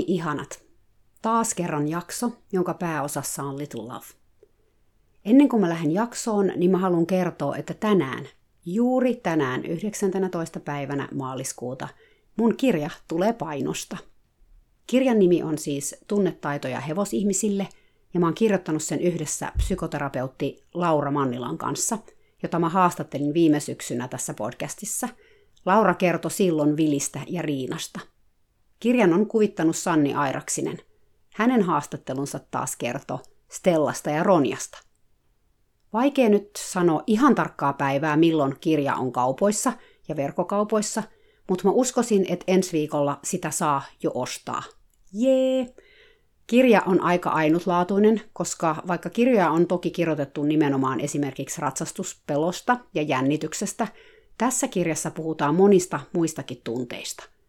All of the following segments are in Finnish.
Moi ihanat! Taas kerran jakso, jonka pääosassa on Little Love. Ennen kuin mä lähden jaksoon, niin mä haluan kertoa, että tänään, juuri tänään 19. päivänä maaliskuuta, mun kirja tulee painosta. Kirjan nimi on siis Tunnetaitoja hevosihmisille, ja mä oon kirjoittanut sen yhdessä psykoterapeutti Laura Mannilan kanssa, jota mä haastattelin viime syksynä tässä podcastissa. Laura kertoi silloin Vilistä ja Riinasta – Kirjan on kuvittanut Sanni Airaksinen. Hänen haastattelunsa taas kertoo Stellasta ja Ronjasta. Vaikea nyt sanoa ihan tarkkaa päivää, milloin kirja on kaupoissa ja verkkokaupoissa, mutta mä uskoisin, että ensi viikolla sitä saa jo ostaa. Jee! Kirja on aika ainutlaatuinen, koska vaikka kirjoja on toki kirjoitettu nimenomaan esimerkiksi ratsastuspelosta ja jännityksestä, tässä kirjassa puhutaan monista muistakin tunteista –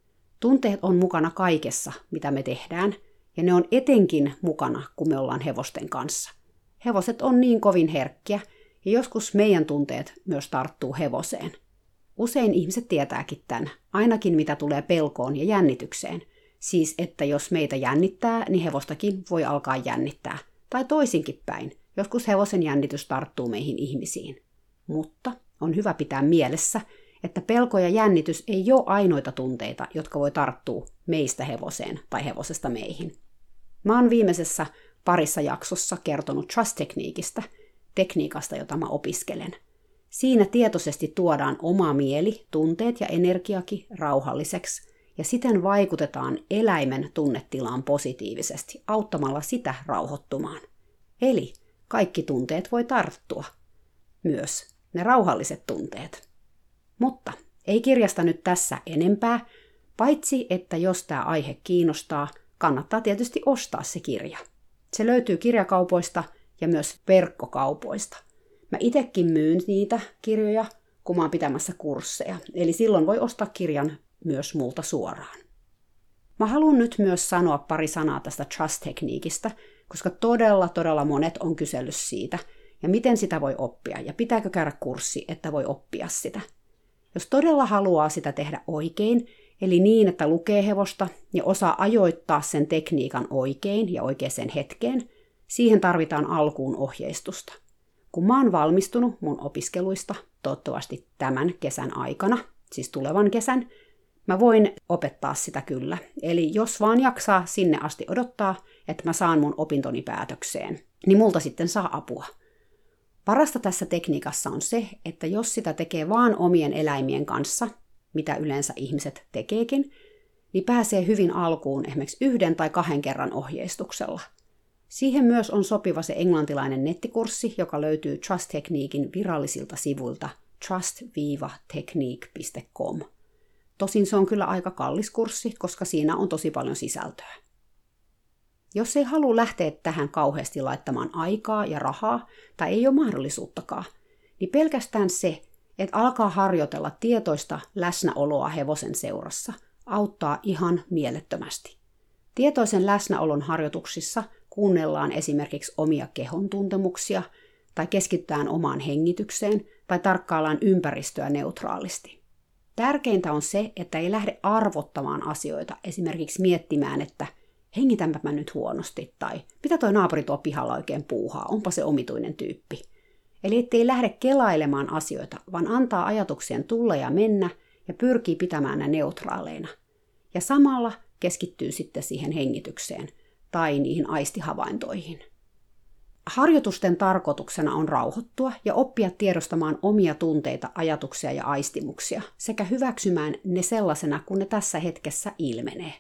Tunteet on mukana kaikessa, mitä me tehdään, ja ne on etenkin mukana, kun me ollaan hevosten kanssa. Hevoset on niin kovin herkkiä, ja joskus meidän tunteet myös tarttuu hevoseen. Usein ihmiset tietääkin tämän, ainakin mitä tulee pelkoon ja jännitykseen. Siis, että jos meitä jännittää, niin hevostakin voi alkaa jännittää. Tai toisinkin päin. Joskus hevosen jännitys tarttuu meihin ihmisiin. Mutta on hyvä pitää mielessä, että pelko ja jännitys ei ole ainoita tunteita, jotka voi tarttua meistä hevoseen tai hevosesta meihin. Mä oon viimeisessä parissa jaksossa kertonut trust-tekniikistä, tekniikasta, jota mä opiskelen. Siinä tietoisesti tuodaan oma mieli, tunteet ja energiakin rauhalliseksi, ja siten vaikutetaan eläimen tunnetilaan positiivisesti, auttamalla sitä rauhoittumaan. Eli kaikki tunteet voi tarttua. Myös ne rauhalliset tunteet. Mutta ei kirjasta nyt tässä enempää, paitsi että jos tämä aihe kiinnostaa, kannattaa tietysti ostaa se kirja. Se löytyy kirjakaupoista ja myös verkkokaupoista. Mä itekin myyn niitä kirjoja, kun mä oon pitämässä kursseja, eli silloin voi ostaa kirjan myös multa suoraan. Mä haluan nyt myös sanoa pari sanaa tästä trust-tekniikistä, koska todella, todella monet on kysellyt siitä, ja miten sitä voi oppia, ja pitääkö käydä kurssi, että voi oppia sitä – jos todella haluaa sitä tehdä oikein, eli niin, että lukee hevosta ja osaa ajoittaa sen tekniikan oikein ja oikeaan hetkeen, siihen tarvitaan alkuun ohjeistusta. Kun mä oon valmistunut mun opiskeluista, toivottavasti tämän kesän aikana, siis tulevan kesän, mä voin opettaa sitä kyllä. Eli jos vaan jaksaa sinne asti odottaa, että mä saan mun opintoni päätökseen, niin multa sitten saa apua. Parasta tässä tekniikassa on se, että jos sitä tekee vaan omien eläimien kanssa, mitä yleensä ihmiset tekeekin, niin pääsee hyvin alkuun esimerkiksi yhden tai kahden kerran ohjeistuksella. Siihen myös on sopiva se englantilainen nettikurssi, joka löytyy Trust Techniquein virallisilta sivuilta trust-technique.com. Tosin se on kyllä aika kallis kurssi, koska siinä on tosi paljon sisältöä. Jos ei halua lähteä tähän kauheasti laittamaan aikaa ja rahaa, tai ei ole mahdollisuuttakaan, niin pelkästään se, että alkaa harjoitella tietoista läsnäoloa hevosen seurassa, auttaa ihan mielettömästi. Tietoisen läsnäolon harjoituksissa kuunnellaan esimerkiksi omia kehon tuntemuksia, tai keskitytään omaan hengitykseen, tai tarkkaillaan ympäristöä neutraalisti. Tärkeintä on se, että ei lähde arvottamaan asioita, esimerkiksi miettimään, että – hengitänpä mä nyt huonosti, tai mitä toi naapuri tuo pihalla oikein puuhaa, onpa se omituinen tyyppi. Eli ettei lähde kelailemaan asioita, vaan antaa ajatuksien tulla ja mennä ja pyrkii pitämään ne neutraaleina. Ja samalla keskittyy sitten siihen hengitykseen tai niihin aistihavaintoihin. Harjoitusten tarkoituksena on rauhoittua ja oppia tiedostamaan omia tunteita, ajatuksia ja aistimuksia sekä hyväksymään ne sellaisena, kun ne tässä hetkessä ilmenee.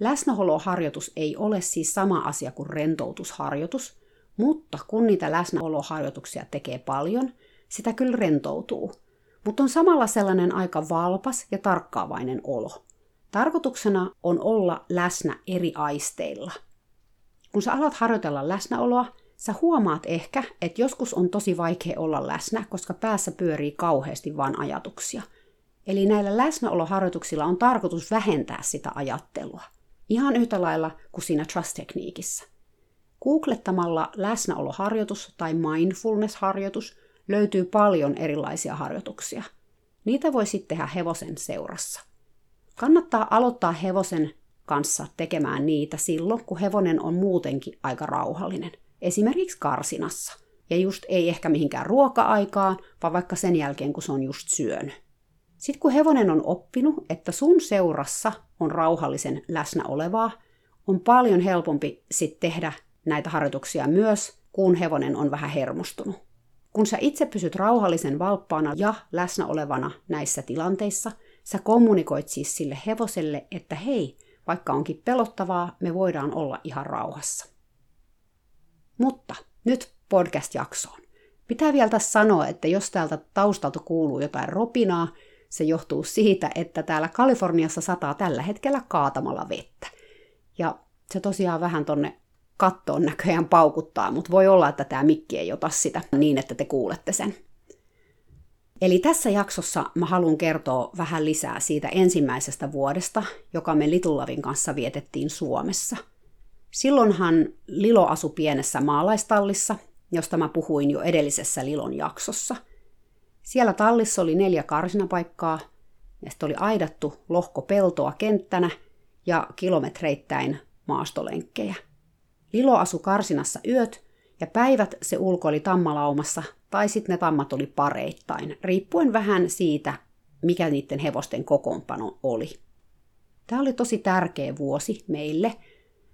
Läsnäoloharjoitus ei ole siis sama asia kuin rentoutusharjoitus, mutta kun niitä läsnäoloharjoituksia tekee paljon, sitä kyllä rentoutuu. Mutta on samalla sellainen aika valpas ja tarkkaavainen olo. Tarkoituksena on olla läsnä eri aisteilla. Kun sä alat harjoitella läsnäoloa, sä huomaat ehkä, että joskus on tosi vaikea olla läsnä, koska päässä pyörii kauheasti vain ajatuksia. Eli näillä läsnäoloharjoituksilla on tarkoitus vähentää sitä ajattelua. Ihan yhtä lailla kuin siinä trust-tekniikissä. Googlettamalla läsnäoloharjoitus tai mindfulness-harjoitus löytyy paljon erilaisia harjoituksia. Niitä voi sitten tehdä hevosen seurassa. Kannattaa aloittaa hevosen kanssa tekemään niitä silloin, kun hevonen on muutenkin aika rauhallinen, esimerkiksi karsinassa. Ja just ei ehkä mihinkään ruoka-aikaan, vaan vaikka sen jälkeen, kun se on just syönyt. Sitten kun hevonen on oppinut, että sun seurassa on rauhallisen läsnä olevaa, on paljon helpompi sitten tehdä näitä harjoituksia myös, kun hevonen on vähän hermostunut. Kun sä itse pysyt rauhallisen valppaana ja läsnä olevana näissä tilanteissa, sä kommunikoit siis sille hevoselle, että hei, vaikka onkin pelottavaa, me voidaan olla ihan rauhassa. Mutta nyt podcast-jaksoon. Pitää vielä tässä sanoa, että jos täältä taustalta kuuluu jotain ropinaa, se johtuu siitä, että täällä Kaliforniassa sataa tällä hetkellä kaatamalla vettä. Ja se tosiaan vähän tonne kattoon näköjään paukuttaa, mutta voi olla, että tämä mikki ei ota sitä niin, että te kuulette sen. Eli tässä jaksossa mä haluan kertoa vähän lisää siitä ensimmäisestä vuodesta, joka me Litulavin kanssa vietettiin Suomessa. Silloinhan Lilo asui pienessä maalaistallissa, josta mä puhuin jo edellisessä Lilon jaksossa. Siellä tallissa oli neljä karsinapaikkaa, ja oli aidattu lohko peltoa kenttänä ja kilometreittäin maastolenkkejä. Lilo asui karsinassa yöt, ja päivät se ulko oli tammalaumassa, tai sitten ne tammat oli pareittain, riippuen vähän siitä, mikä niiden hevosten kokoonpano oli. Tämä oli tosi tärkeä vuosi meille,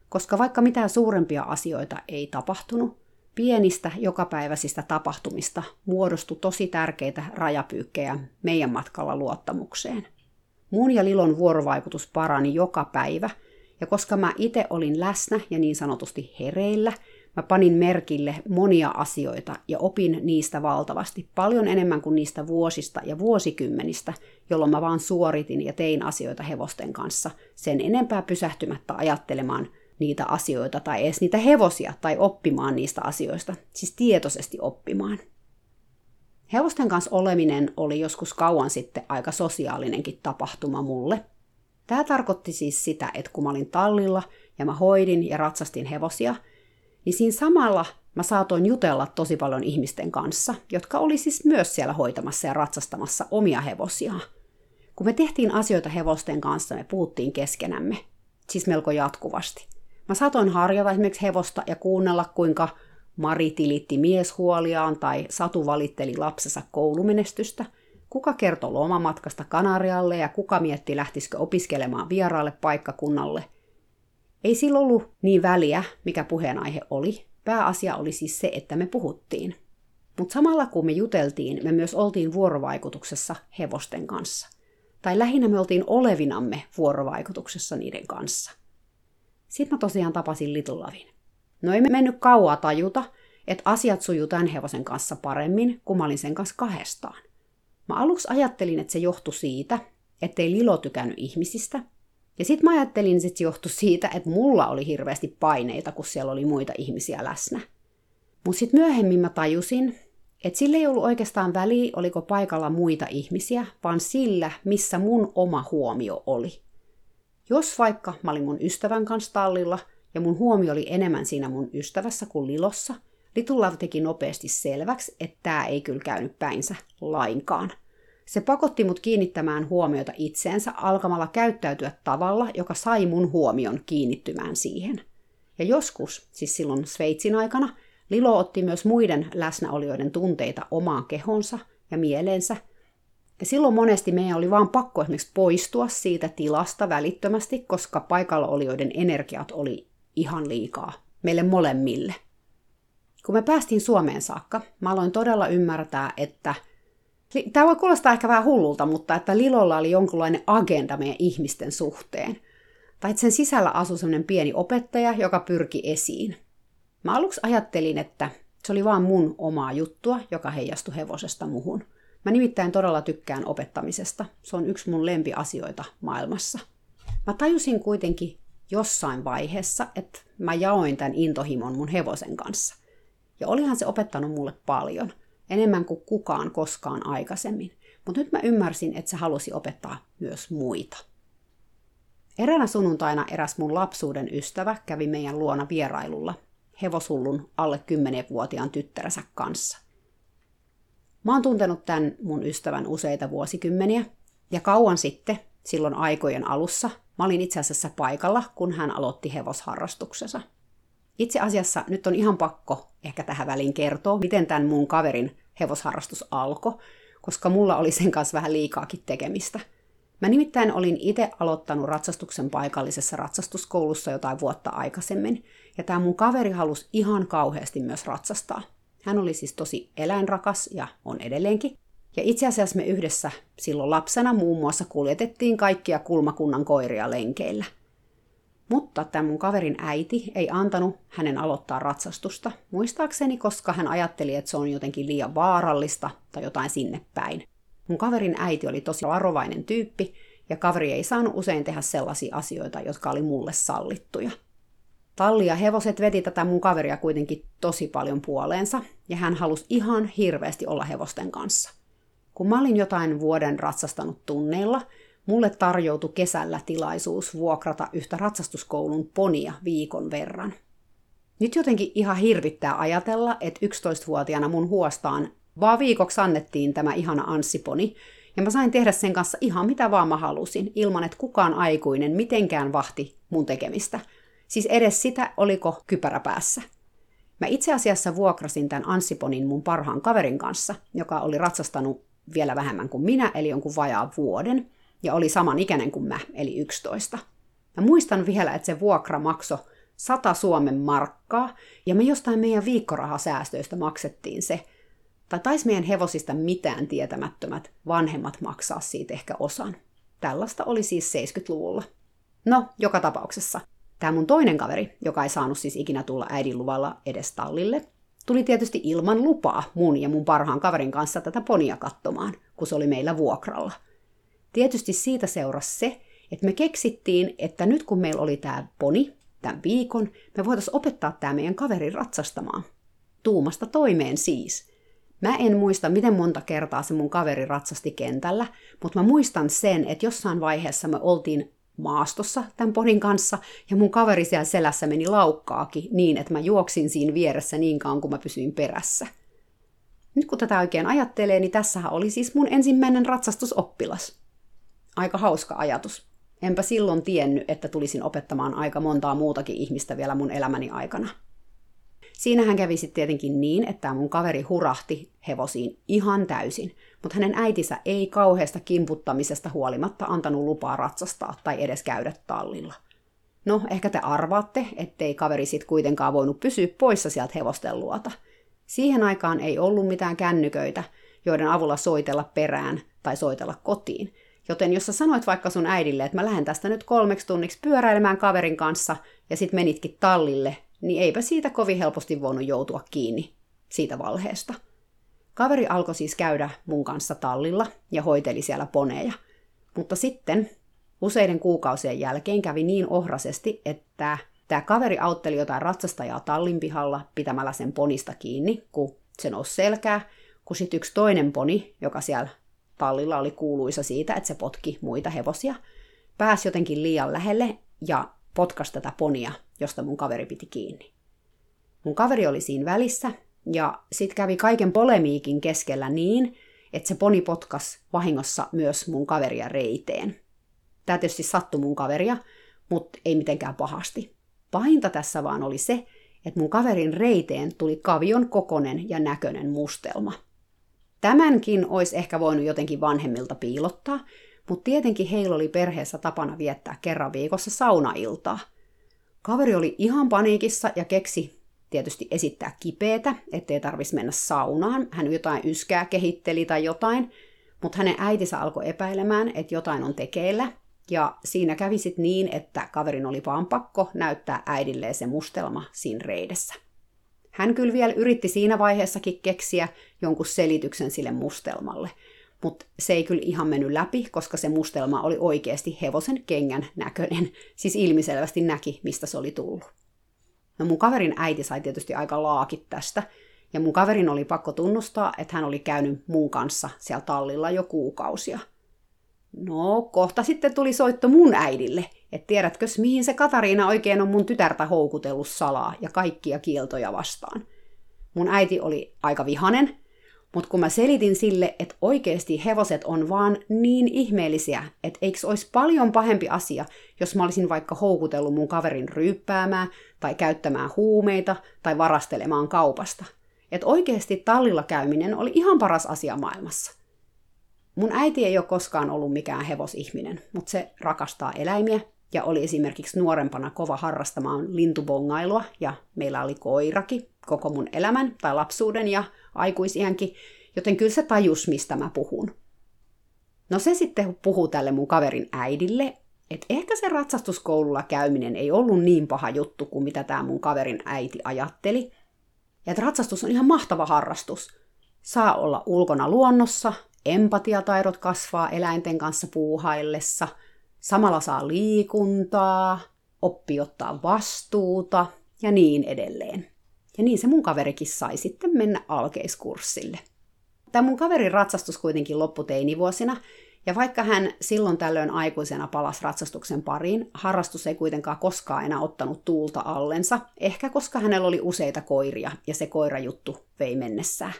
koska vaikka mitään suurempia asioita ei tapahtunut, pienistä jokapäiväisistä tapahtumista muodostui tosi tärkeitä rajapyykkejä meidän matkalla luottamukseen. Mun ja Lilon vuorovaikutus parani joka päivä – ja koska mä itse olin läsnä ja niin sanotusti hereillä, mä panin merkille monia asioita ja opin niistä valtavasti, paljon enemmän kuin niistä vuosista ja vuosikymmenistä, jolloin mä vaan suoritin ja tein asioita hevosten kanssa, sen enempää pysähtymättä ajattelemaan niitä asioita tai edes niitä hevosia tai oppimaan niistä asioista, siis tietoisesti oppimaan. Hevosten kanssa oleminen oli joskus kauan sitten aika sosiaalinenkin tapahtuma mulle – Tämä tarkoitti siis sitä, että kun mä olin tallilla ja mä hoidin ja ratsastin hevosia, niin siinä samalla mä saatoin jutella tosi paljon ihmisten kanssa, jotka oli siis myös siellä hoitamassa ja ratsastamassa omia hevosia. Kun me tehtiin asioita hevosten kanssa, me puhuttiin keskenämme, siis melko jatkuvasti. Mä saatoin harjata esimerkiksi hevosta ja kuunnella, kuinka Mari tilitti mieshuoliaan tai Satu valitteli lapsensa koulumenestystä – kuka kertoi lomamatkasta Kanarialle ja kuka mietti lähtisikö opiskelemaan vieraalle paikkakunnalle. Ei sillä ollut niin väliä, mikä puheenaihe oli. Pääasia oli siis se, että me puhuttiin. Mutta samalla kun me juteltiin, me myös oltiin vuorovaikutuksessa hevosten kanssa. Tai lähinnä me oltiin olevinamme vuorovaikutuksessa niiden kanssa. Sitten mä tosiaan tapasin Litulavin. No ei me mennyt kauaa tajuta, että asiat sujuu tämän hevosen kanssa paremmin, kun mä olin sen kanssa kahdestaan. Mä aluksi ajattelin, että se johtui siitä, ettei Lilo tykännyt ihmisistä. Ja sitten mä ajattelin, että se johtui siitä, että mulla oli hirveästi paineita, kun siellä oli muita ihmisiä läsnä. Mutta sitten myöhemmin mä tajusin, että sillä ei ollut oikeastaan väliä, oliko paikalla muita ihmisiä, vaan sillä, missä mun oma huomio oli. Jos vaikka mä olin mun ystävän kanssa tallilla ja mun huomio oli enemmän siinä mun ystävässä kuin Lilossa – Litulav teki nopeasti selväksi, että tämä ei kyllä käynyt päinsä lainkaan. Se pakotti mut kiinnittämään huomiota itseensä alkamalla käyttäytyä tavalla, joka sai mun huomion kiinnittymään siihen. Ja joskus, siis silloin Sveitsin aikana, Lilo otti myös muiden läsnäolijoiden tunteita omaan kehonsa ja mieleensä. Ja silloin monesti meidän oli vaan pakko esimerkiksi poistua siitä tilasta välittömästi, koska paikalla olijoiden energiat oli ihan liikaa meille molemmille. Kun me päästiin Suomeen saakka, mä aloin todella ymmärtää, että Tämä voi kuulostaa ehkä vähän hullulta, mutta että Lilolla oli jonkunlainen agenda meidän ihmisten suhteen. Tai että sen sisällä asui sellainen pieni opettaja, joka pyrki esiin. Mä aluksi ajattelin, että se oli vaan mun omaa juttua, joka heijastui hevosesta muhun. Mä nimittäin todella tykkään opettamisesta. Se on yksi mun lempiasioita maailmassa. Mä tajusin kuitenkin jossain vaiheessa, että mä jaoin tämän intohimon mun hevosen kanssa. Ja olihan se opettanut mulle paljon, enemmän kuin kukaan koskaan aikaisemmin. Mutta nyt mä ymmärsin, että se halusi opettaa myös muita. Eräänä sunnuntaina eräs mun lapsuuden ystävä kävi meidän luona vierailulla hevoshullun alle 10-vuotiaan tyttärensä kanssa. Mä oon tuntenut tämän mun ystävän useita vuosikymmeniä, ja kauan sitten, silloin aikojen alussa, mä olin itse asiassa paikalla, kun hän aloitti hevosharrastuksensa. Itse asiassa nyt on ihan pakko ehkä tähän väliin kertoa, miten tämän mun kaverin hevosharrastus alkoi, koska mulla oli sen kanssa vähän liikaakin tekemistä. Mä nimittäin olin itse aloittanut ratsastuksen paikallisessa ratsastuskoulussa jotain vuotta aikaisemmin, ja tämä mun kaveri halusi ihan kauheasti myös ratsastaa. Hän oli siis tosi eläinrakas ja on edelleenkin. Ja itse asiassa me yhdessä silloin lapsena muun muassa kuljetettiin kaikkia kulmakunnan koiria lenkeillä. Mutta tämä mun kaverin äiti ei antanut hänen aloittaa ratsastusta, muistaakseni, koska hän ajatteli, että se on jotenkin liian vaarallista tai jotain sinne päin. Mun kaverin äiti oli tosi varovainen tyyppi, ja kaveri ei saanut usein tehdä sellaisia asioita, jotka oli mulle sallittuja. Talli ja hevoset veti tätä mun kaveria kuitenkin tosi paljon puoleensa, ja hän halusi ihan hirveästi olla hevosten kanssa. Kun mä olin jotain vuoden ratsastanut tunneilla, mulle tarjoutui kesällä tilaisuus vuokrata yhtä ratsastuskoulun ponia viikon verran. Nyt jotenkin ihan hirvittää ajatella, että 11-vuotiaana mun huostaan vaan viikoksi annettiin tämä ihana anssiponi, ja mä sain tehdä sen kanssa ihan mitä vaan mä halusin, ilman että kukaan aikuinen mitenkään vahti mun tekemistä – Siis edes sitä, oliko kypärä päässä. Mä itse asiassa vuokrasin tämän Anssiponin mun parhaan kaverin kanssa, joka oli ratsastanut vielä vähemmän kuin minä, eli jonkun vajaa vuoden, ja oli saman ikäinen kuin mä, eli 11. Mä muistan vielä, että se vuokra maksoi 100 Suomen markkaa, ja me jostain meidän viikkorahasäästöistä maksettiin se, tai taisi meidän hevosista mitään tietämättömät vanhemmat maksaa siitä ehkä osan. Tällaista oli siis 70-luvulla. No, joka tapauksessa – Tämä mun toinen kaveri, joka ei saanut siis ikinä tulla äidin luvalla edes tallille, tuli tietysti ilman lupaa mun ja mun parhaan kaverin kanssa tätä ponia katsomaan, kun se oli meillä vuokralla. Tietysti siitä seurasi se, että me keksittiin, että nyt kun meillä oli tämä poni, tämän viikon, me voitaisiin opettaa tämä meidän kaveri ratsastamaan. Tuumasta toimeen siis. Mä en muista, miten monta kertaa se mun kaveri ratsasti kentällä, mutta mä muistan sen, että jossain vaiheessa me oltiin maastossa tämän podin kanssa, ja mun kaveri siellä selässä meni laukkaakin niin, että mä juoksin siinä vieressä niin kauan kuin mä pysyin perässä. Nyt kun tätä oikein ajattelee, niin tässähän oli siis mun ensimmäinen ratsastusoppilas. Aika hauska ajatus. Enpä silloin tiennyt, että tulisin opettamaan aika montaa muutakin ihmistä vielä mun elämäni aikana. Siinähän kävi sitten tietenkin niin, että mun kaveri hurahti hevosiin ihan täysin, mutta hänen äitinsä ei kauheasta kimputtamisesta huolimatta antanut lupaa ratsastaa tai edes käydä tallilla. No, ehkä te arvaatte, ettei kaveri sit kuitenkaan voinut pysyä poissa sieltä hevosten luota. Siihen aikaan ei ollut mitään kännyköitä, joiden avulla soitella perään tai soitella kotiin. Joten jos sä sanoit vaikka sun äidille, että mä lähden tästä nyt kolmeksi tunniksi pyöräilemään kaverin kanssa ja sit menitkin tallille, niin eipä siitä kovin helposti voinut joutua kiinni siitä valheesta. Kaveri alkoi siis käydä mun kanssa tallilla ja hoiteli siellä poneja. Mutta sitten useiden kuukausien jälkeen kävi niin ohrasesti, että tämä kaveri autteli jotain ratsastajaa tallin pihalla pitämällä sen ponista kiinni, kun se nousi selkää, kun sitten yksi toinen poni, joka siellä tallilla oli kuuluisa siitä, että se potki muita hevosia, pääsi jotenkin liian lähelle ja potkas tätä ponia, josta mun kaveri piti kiinni. Mun kaveri oli siinä välissä ja sitten kävi kaiken polemiikin keskellä niin, että se poni potkas vahingossa myös mun kaveria reiteen. Tämä tietysti sattui mun kaveria, mutta ei mitenkään pahasti. Pahinta tässä vaan oli se, että mun kaverin reiteen tuli kavion kokonen ja näköinen mustelma. Tämänkin olisi ehkä voinut jotenkin vanhemmilta piilottaa, mutta tietenkin heillä oli perheessä tapana viettää kerran viikossa saunailtaa. Kaveri oli ihan paniikissa ja keksi tietysti esittää kipeätä, ettei tarvitsisi mennä saunaan. Hän jotain yskää kehitteli tai jotain, mutta hänen äitinsä alkoi epäilemään, että jotain on tekeillä. Ja siinä kävi sitten niin, että kaverin oli vaan pakko näyttää äidilleen se mustelma siinä reidessä. Hän kyllä vielä yritti siinä vaiheessakin keksiä jonkun selityksen sille mustelmalle, mutta se ei kyllä ihan mennyt läpi, koska se mustelma oli oikeasti hevosen kengän näköinen. Siis ilmiselvästi näki, mistä se oli tullut. No mun kaverin äiti sai tietysti aika laakit tästä, ja mun kaverin oli pakko tunnustaa, että hän oli käynyt mun kanssa siellä tallilla jo kuukausia. No, kohta sitten tuli soitto mun äidille, että tiedätkö, mihin se Katariina oikein on mun tytärtä houkutellut salaa ja kaikkia kieltoja vastaan. Mun äiti oli aika vihanen, mutta kun mä selitin sille, että oikeasti hevoset on vaan niin ihmeellisiä, että eikö olisi paljon pahempi asia, jos mä olisin vaikka houkutellut mun kaverin ryyppäämään tai käyttämään huumeita tai varastelemaan kaupasta. Että oikeasti tallilla käyminen oli ihan paras asia maailmassa. Mun äiti ei ole koskaan ollut mikään hevosihminen, mutta se rakastaa eläimiä ja oli esimerkiksi nuorempana kova harrastamaan lintubongailua ja meillä oli koiraki koko mun elämän tai lapsuuden ja aikuisiänkin, joten kyllä se tajus, mistä mä puhun. No se sitten puhuu tälle mun kaverin äidille, että ehkä se ratsastuskoululla käyminen ei ollut niin paha juttu kuin mitä tämä mun kaverin äiti ajatteli. Ja että ratsastus on ihan mahtava harrastus. Saa olla ulkona luonnossa, empatiataidot kasvaa eläinten kanssa puuhaillessa, samalla saa liikuntaa, oppii ottaa vastuuta ja niin edelleen. Ja niin se mun kaverikin sai sitten mennä alkeiskurssille. Tämä mun kaverin ratsastus kuitenkin loppui teinivuosina, ja vaikka hän silloin tällöin aikuisena palasi ratsastuksen pariin, harrastus ei kuitenkaan koskaan enää ottanut tuulta allensa, ehkä koska hänellä oli useita koiria ja se koirajuttu vei mennessään.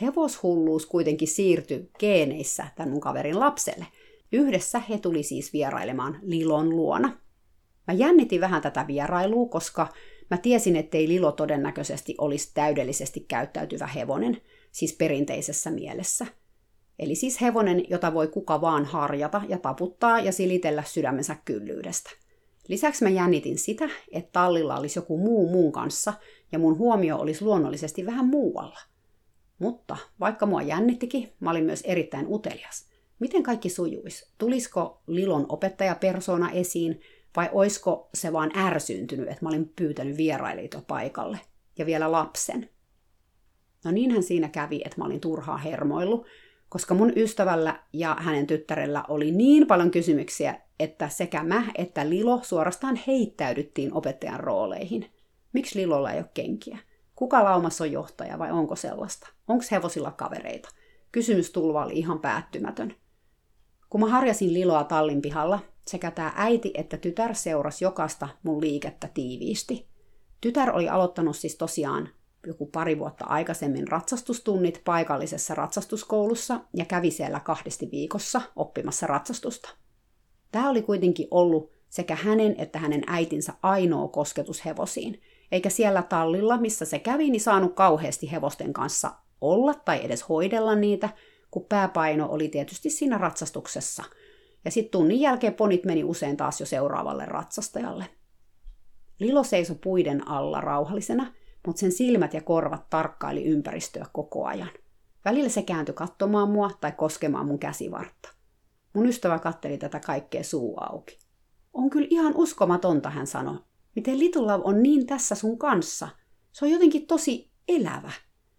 Hevoshulluus kuitenkin siirtyi geeneissä tämän mun kaverin lapselle. Yhdessä he tuli siis vierailemaan Lilon luona. Mä jännitin vähän tätä vierailua, koska Mä tiesin, ettei Lilo todennäköisesti olisi täydellisesti käyttäytyvä hevonen, siis perinteisessä mielessä. Eli siis hevonen, jota voi kuka vaan harjata ja taputtaa ja silitellä sydämensä kyllyydestä. Lisäksi mä jännitin sitä, että tallilla olisi joku muu mun kanssa ja mun huomio olisi luonnollisesti vähän muualla. Mutta vaikka mua jännittikin, mä olin myös erittäin utelias. Miten kaikki sujuisi? Tulisiko Lilon opettajapersona esiin vai oisko se vaan ärsyntynyt, että mä olin pyytänyt vierailijoita paikalle ja vielä lapsen. No niinhän siinä kävi, että mä olin turhaa hermoillut, koska mun ystävällä ja hänen tyttärellä oli niin paljon kysymyksiä, että sekä mä että Lilo suorastaan heittäydyttiin opettajan rooleihin. Miksi Lilolla ei ole kenkiä? Kuka laumassa on johtaja vai onko sellaista? Onko hevosilla kavereita? Kysymystulva oli ihan päättymätön. Kun mä harjasin Liloa tallin pihalla, sekä tämä äiti että tytär seurasi jokaista mun liikettä tiiviisti. Tytär oli aloittanut siis tosiaan joku pari vuotta aikaisemmin ratsastustunnit paikallisessa ratsastuskoulussa ja kävi siellä kahdesti viikossa oppimassa ratsastusta. Tämä oli kuitenkin ollut sekä hänen että hänen äitinsä ainoa kosketus hevosiin, eikä siellä tallilla, missä se kävi, niin saanut kauheasti hevosten kanssa olla tai edes hoidella niitä, kun pääpaino oli tietysti siinä ratsastuksessa – ja sitten tunnin jälkeen ponit meni usein taas jo seuraavalle ratsastajalle. Lilo seisoi puiden alla rauhallisena, mutta sen silmät ja korvat tarkkaili ympäristöä koko ajan. Välillä se kääntyi katsomaan mua tai koskemaan mun käsivartta. Mun ystävä katteli tätä kaikkea suu auki. On kyllä ihan uskomatonta, hän sanoi. Miten Little Love on niin tässä sun kanssa? Se on jotenkin tosi elävä.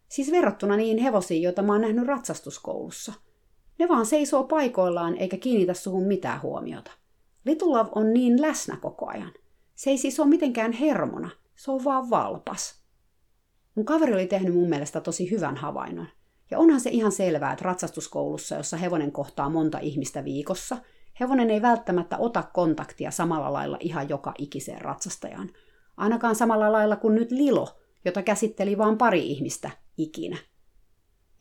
Siis verrattuna niihin hevosiin, joita mä oon nähnyt ratsastuskoulussa – ne vaan seisoo paikoillaan eikä kiinnitä suhun mitään huomiota. Little Love on niin läsnä koko ajan. Se ei siis ole mitenkään hermona, se on vaan valpas. Mun kaveri oli tehnyt mun mielestä tosi hyvän havainnon. Ja onhan se ihan selvää, että ratsastuskoulussa, jossa hevonen kohtaa monta ihmistä viikossa, hevonen ei välttämättä ota kontaktia samalla lailla ihan joka ikiseen ratsastajaan. Ainakaan samalla lailla kuin nyt Lilo, jota käsitteli vain pari ihmistä ikinä.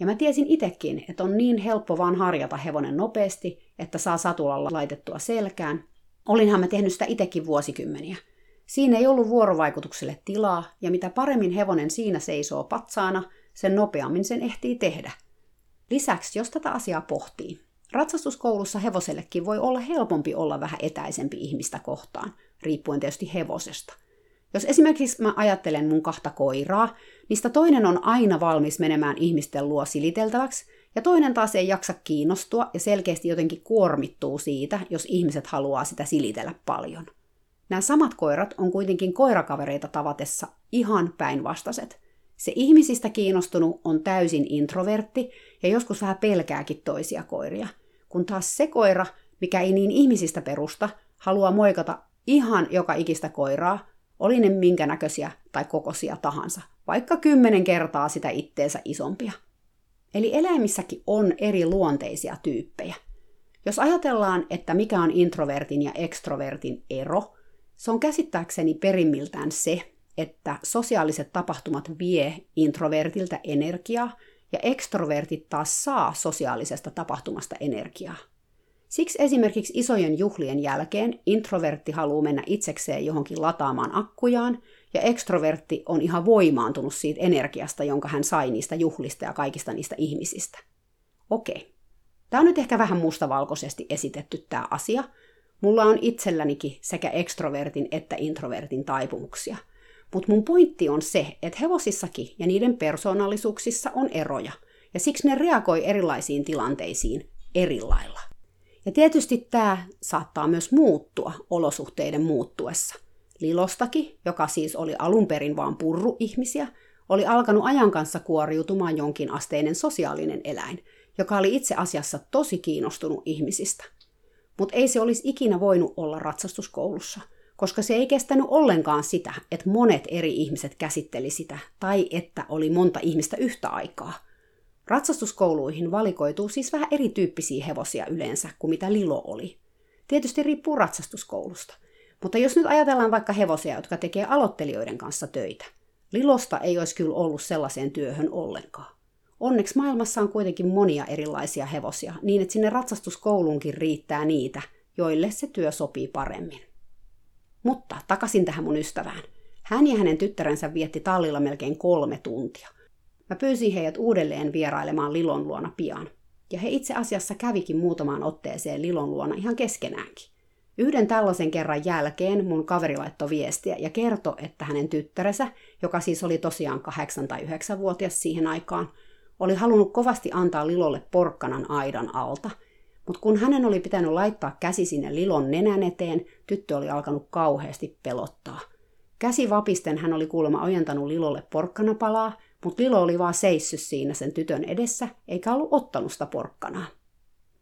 Ja mä tiesin itekin, että on niin helppo vaan harjata hevonen nopeasti, että saa satulalla laitettua selkään. Olinhan mä tehnyt sitä itekin vuosikymmeniä. Siinä ei ollut vuorovaikutukselle tilaa, ja mitä paremmin hevonen siinä seisoo patsaana, sen nopeammin sen ehtii tehdä. Lisäksi, jos tätä asiaa pohtii, ratsastuskoulussa hevosellekin voi olla helpompi olla vähän etäisempi ihmistä kohtaan, riippuen tietysti hevosesta. Jos esimerkiksi mä ajattelen mun kahta koiraa, niistä toinen on aina valmis menemään ihmisten luo siliteltäväksi, ja toinen taas ei jaksa kiinnostua ja selkeästi jotenkin kuormittuu siitä, jos ihmiset haluaa sitä silitellä paljon. Nämä samat koirat on kuitenkin koirakavereita tavatessa ihan päinvastaiset. Se ihmisistä kiinnostunut on täysin introvertti ja joskus vähän pelkääkin toisia koiria, kun taas se koira, mikä ei niin ihmisistä perusta, haluaa moikata ihan joka ikistä koiraa, oli ne minkä näköisiä tai kokoisia tahansa, vaikka kymmenen kertaa sitä itteensä isompia. Eli eläimissäkin on eri luonteisia tyyppejä. Jos ajatellaan, että mikä on introvertin ja ekstrovertin ero, se on käsittääkseni perimmiltään se, että sosiaaliset tapahtumat vie introvertiltä energiaa ja ekstrovertit taas saa sosiaalisesta tapahtumasta energiaa. Siksi esimerkiksi isojen juhlien jälkeen introvertti haluaa mennä itsekseen johonkin lataamaan akkujaan, ja ekstrovertti on ihan voimaantunut siitä energiasta, jonka hän sai niistä juhlista ja kaikista niistä ihmisistä. Okei. Tämä on nyt ehkä vähän mustavalkoisesti esitetty tämä asia. Mulla on itsellänikin sekä ekstrovertin että introvertin taipumuksia. Mutta mun pointti on se, että hevosissakin ja niiden persoonallisuuksissa on eroja, ja siksi ne reagoi erilaisiin tilanteisiin eri lailla. Ja tietysti tämä saattaa myös muuttua olosuhteiden muuttuessa. Lilostakin, joka siis oli alun perin vaan purru ihmisiä, oli alkanut ajan kanssa kuoriutumaan jonkin asteinen sosiaalinen eläin, joka oli itse asiassa tosi kiinnostunut ihmisistä. Mutta ei se olisi ikinä voinut olla ratsastuskoulussa, koska se ei kestänyt ollenkaan sitä, että monet eri ihmiset käsitteli sitä, tai että oli monta ihmistä yhtä aikaa – Ratsastuskouluihin valikoituu siis vähän erityyppisiä hevosia yleensä kuin mitä Lilo oli. Tietysti riippuu ratsastuskoulusta. Mutta jos nyt ajatellaan vaikka hevosia, jotka tekee aloittelijoiden kanssa töitä, Lilosta ei olisi kyllä ollut sellaiseen työhön ollenkaan. Onneksi maailmassa on kuitenkin monia erilaisia hevosia, niin että sinne ratsastuskouluunkin riittää niitä, joille se työ sopii paremmin. Mutta takaisin tähän mun ystävään. Hän ja hänen tyttärensä vietti tallilla melkein kolme tuntia – Mä pyysin heidät uudelleen vierailemaan Lilon luona pian. Ja he itse asiassa kävikin muutamaan otteeseen Lilon luona ihan keskenäänkin. Yhden tällaisen kerran jälkeen mun kaveri laittoi viestiä ja kertoi, että hänen tyttärensä, joka siis oli tosiaan 8 tai 9-vuotias siihen aikaan, oli halunnut kovasti antaa Lilolle porkkanan aidan alta, mutta kun hänen oli pitänyt laittaa käsi sinne Lilon nenän eteen, tyttö oli alkanut kauheasti pelottaa. Käsi vapisten hän oli kuulemma ojentanut Lilolle porkkanapalaa, mutta Lilo oli vaan seissyt siinä sen tytön edessä, eikä ollut ottanut sitä porkkanaa.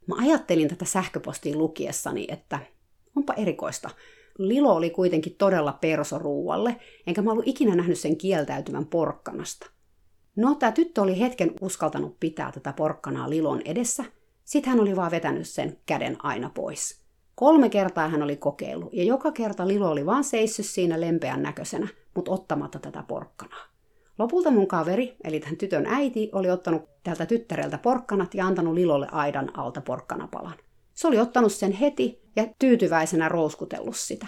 Mä ajattelin tätä sähköpostia lukiessani, että onpa erikoista. Lilo oli kuitenkin todella perso ruualle, enkä mä ollut ikinä nähnyt sen kieltäytyvän porkkanasta. No, tämä tyttö oli hetken uskaltanut pitää tätä porkkanaa Lilon edessä, sitten hän oli vaan vetänyt sen käden aina pois. Kolme kertaa hän oli kokeillut, ja joka kerta Lilo oli vaan seissyt siinä lempeän näköisenä, mutta ottamatta tätä porkkanaa. Lopulta mun kaveri, eli tämän tytön äiti, oli ottanut tältä tyttäreltä porkkanat ja antanut Lilolle aidan alta porkkanapalan. Se oli ottanut sen heti ja tyytyväisenä rouskutellut sitä.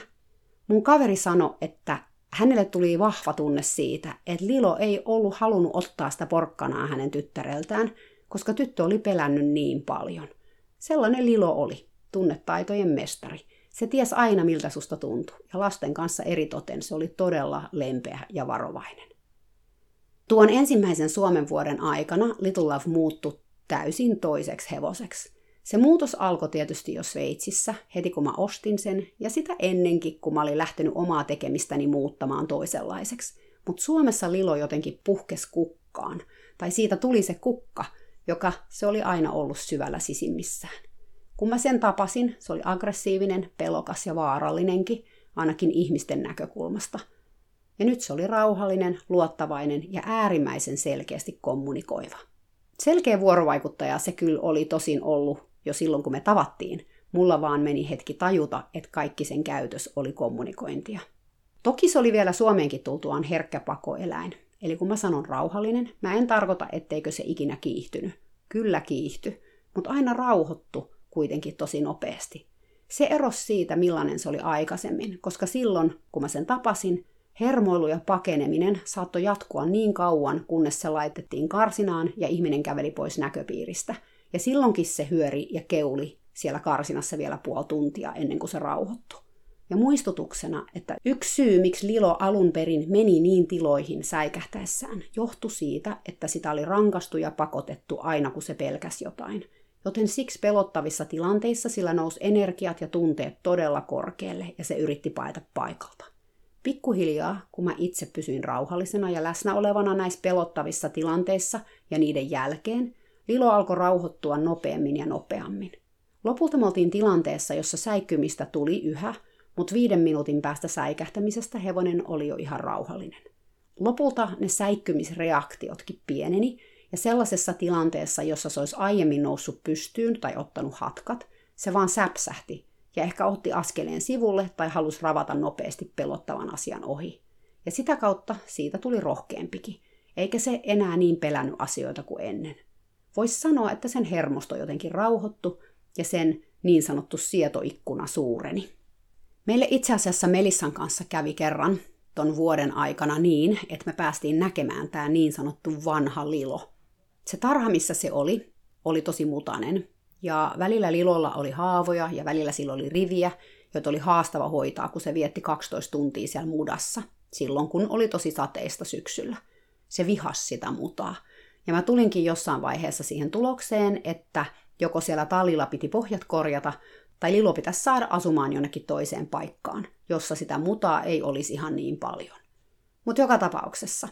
Mun kaveri sanoi, että hänelle tuli vahva tunne siitä, että Lilo ei ollut halunnut ottaa sitä porkkanaa hänen tyttäreltään, koska tyttö oli pelännyt niin paljon. Sellainen Lilo oli, tunnetaitojen mestari. Se ties aina, miltä susta tuntui, ja lasten kanssa eritoten se oli todella lempeä ja varovainen. Tuon ensimmäisen Suomen vuoden aikana Little Love muuttui täysin toiseksi hevoseksi. Se muutos alkoi tietysti jo Sveitsissä, heti kun mä ostin sen, ja sitä ennenkin, kun mä olin lähtenyt omaa tekemistäni muuttamaan toisenlaiseksi. Mutta Suomessa Lilo jotenkin puhkes kukkaan, tai siitä tuli se kukka, joka se oli aina ollut syvällä sisimmissään. Kun mä sen tapasin, se oli aggressiivinen, pelokas ja vaarallinenkin, ainakin ihmisten näkökulmasta – ja nyt se oli rauhallinen, luottavainen ja äärimmäisen selkeästi kommunikoiva. Selkeä vuorovaikuttaja se kyllä oli tosin ollut jo silloin, kun me tavattiin. Mulla vaan meni hetki tajuta, että kaikki sen käytös oli kommunikointia. Toki se oli vielä Suomeenkin tultuaan herkkä pakoeläin. Eli kun mä sanon rauhallinen, mä en tarkoita, etteikö se ikinä kiihtynyt. Kyllä kiihty, mutta aina rauhoittu kuitenkin tosi nopeasti. Se erosi siitä, millainen se oli aikaisemmin, koska silloin, kun mä sen tapasin, Hermoilu ja pakeneminen saattoi jatkua niin kauan, kunnes se laitettiin karsinaan ja ihminen käveli pois näköpiiristä. Ja silloinkin se hyöri ja keuli siellä karsinassa vielä puoli tuntia ennen kuin se rauhoittui. Ja muistutuksena, että yksi syy, miksi Lilo alun perin meni niin tiloihin säikähtäessään, johtui siitä, että sitä oli rankastu ja pakotettu aina kun se pelkäsi jotain. Joten siksi pelottavissa tilanteissa sillä nousi energiat ja tunteet todella korkealle ja se yritti paeta paikalta. Pikkuhiljaa, kun mä itse pysyin rauhallisena ja läsnä olevana näissä pelottavissa tilanteissa ja niiden jälkeen, Lilo alkoi rauhoittua nopeammin ja nopeammin. Lopulta me oltiin tilanteessa, jossa säikkymistä tuli yhä, mutta viiden minuutin päästä säikähtämisestä hevonen oli jo ihan rauhallinen. Lopulta ne säikkymisreaktiotkin pieneni, ja sellaisessa tilanteessa, jossa se olisi aiemmin noussut pystyyn tai ottanut hatkat, se vaan säpsähti ja ehkä otti askeleen sivulle tai halusi ravata nopeasti pelottavan asian ohi. Ja sitä kautta siitä tuli rohkeampikin, eikä se enää niin pelännyt asioita kuin ennen. Voisi sanoa, että sen hermosto jotenkin rauhoittu ja sen niin sanottu sietoikkuna suureni. Meille itse asiassa Melissan kanssa kävi kerran ton vuoden aikana niin, että me päästiin näkemään tämä niin sanottu vanha lilo. Se tarha, missä se oli, oli tosi mutanen. Ja välillä lilolla oli haavoja ja välillä sillä oli riviä, joita oli haastava hoitaa, kun se vietti 12 tuntia siellä mudassa, silloin kun oli tosi sateista syksyllä. Se vihas sitä mutaa. Ja mä tulinkin jossain vaiheessa siihen tulokseen, että joko siellä tallilla piti pohjat korjata, tai Lilo pitäisi saada asumaan jonnekin toiseen paikkaan, jossa sitä mutaa ei olisi ihan niin paljon. Mutta joka tapauksessa.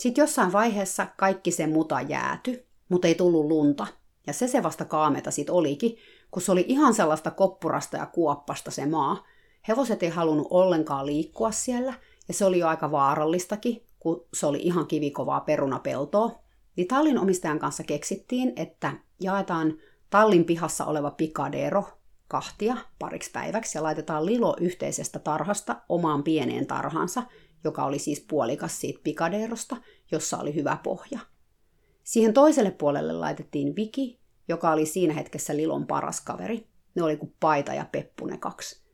Sitten jossain vaiheessa kaikki se muta jääty, mutta ei tullut lunta. Ja se se vasta kaameta sit olikin, kun se oli ihan sellaista koppurasta ja kuoppasta se maa. Hevoset ei halunnut ollenkaan liikkua siellä, ja se oli jo aika vaarallistakin, kun se oli ihan kivikovaa perunapeltoa. Niin tallin omistajan kanssa keksittiin, että jaetaan tallin pihassa oleva pikadero kahtia pariksi päiväksi ja laitetaan Lilo yhteisestä tarhasta omaan pieneen tarhansa, joka oli siis puolikas siitä pikaderosta, jossa oli hyvä pohja. Siihen toiselle puolelle laitettiin Viki, joka oli siinä hetkessä Lilon paras kaveri. Ne oli kuin paita ja peppu ne kaksi.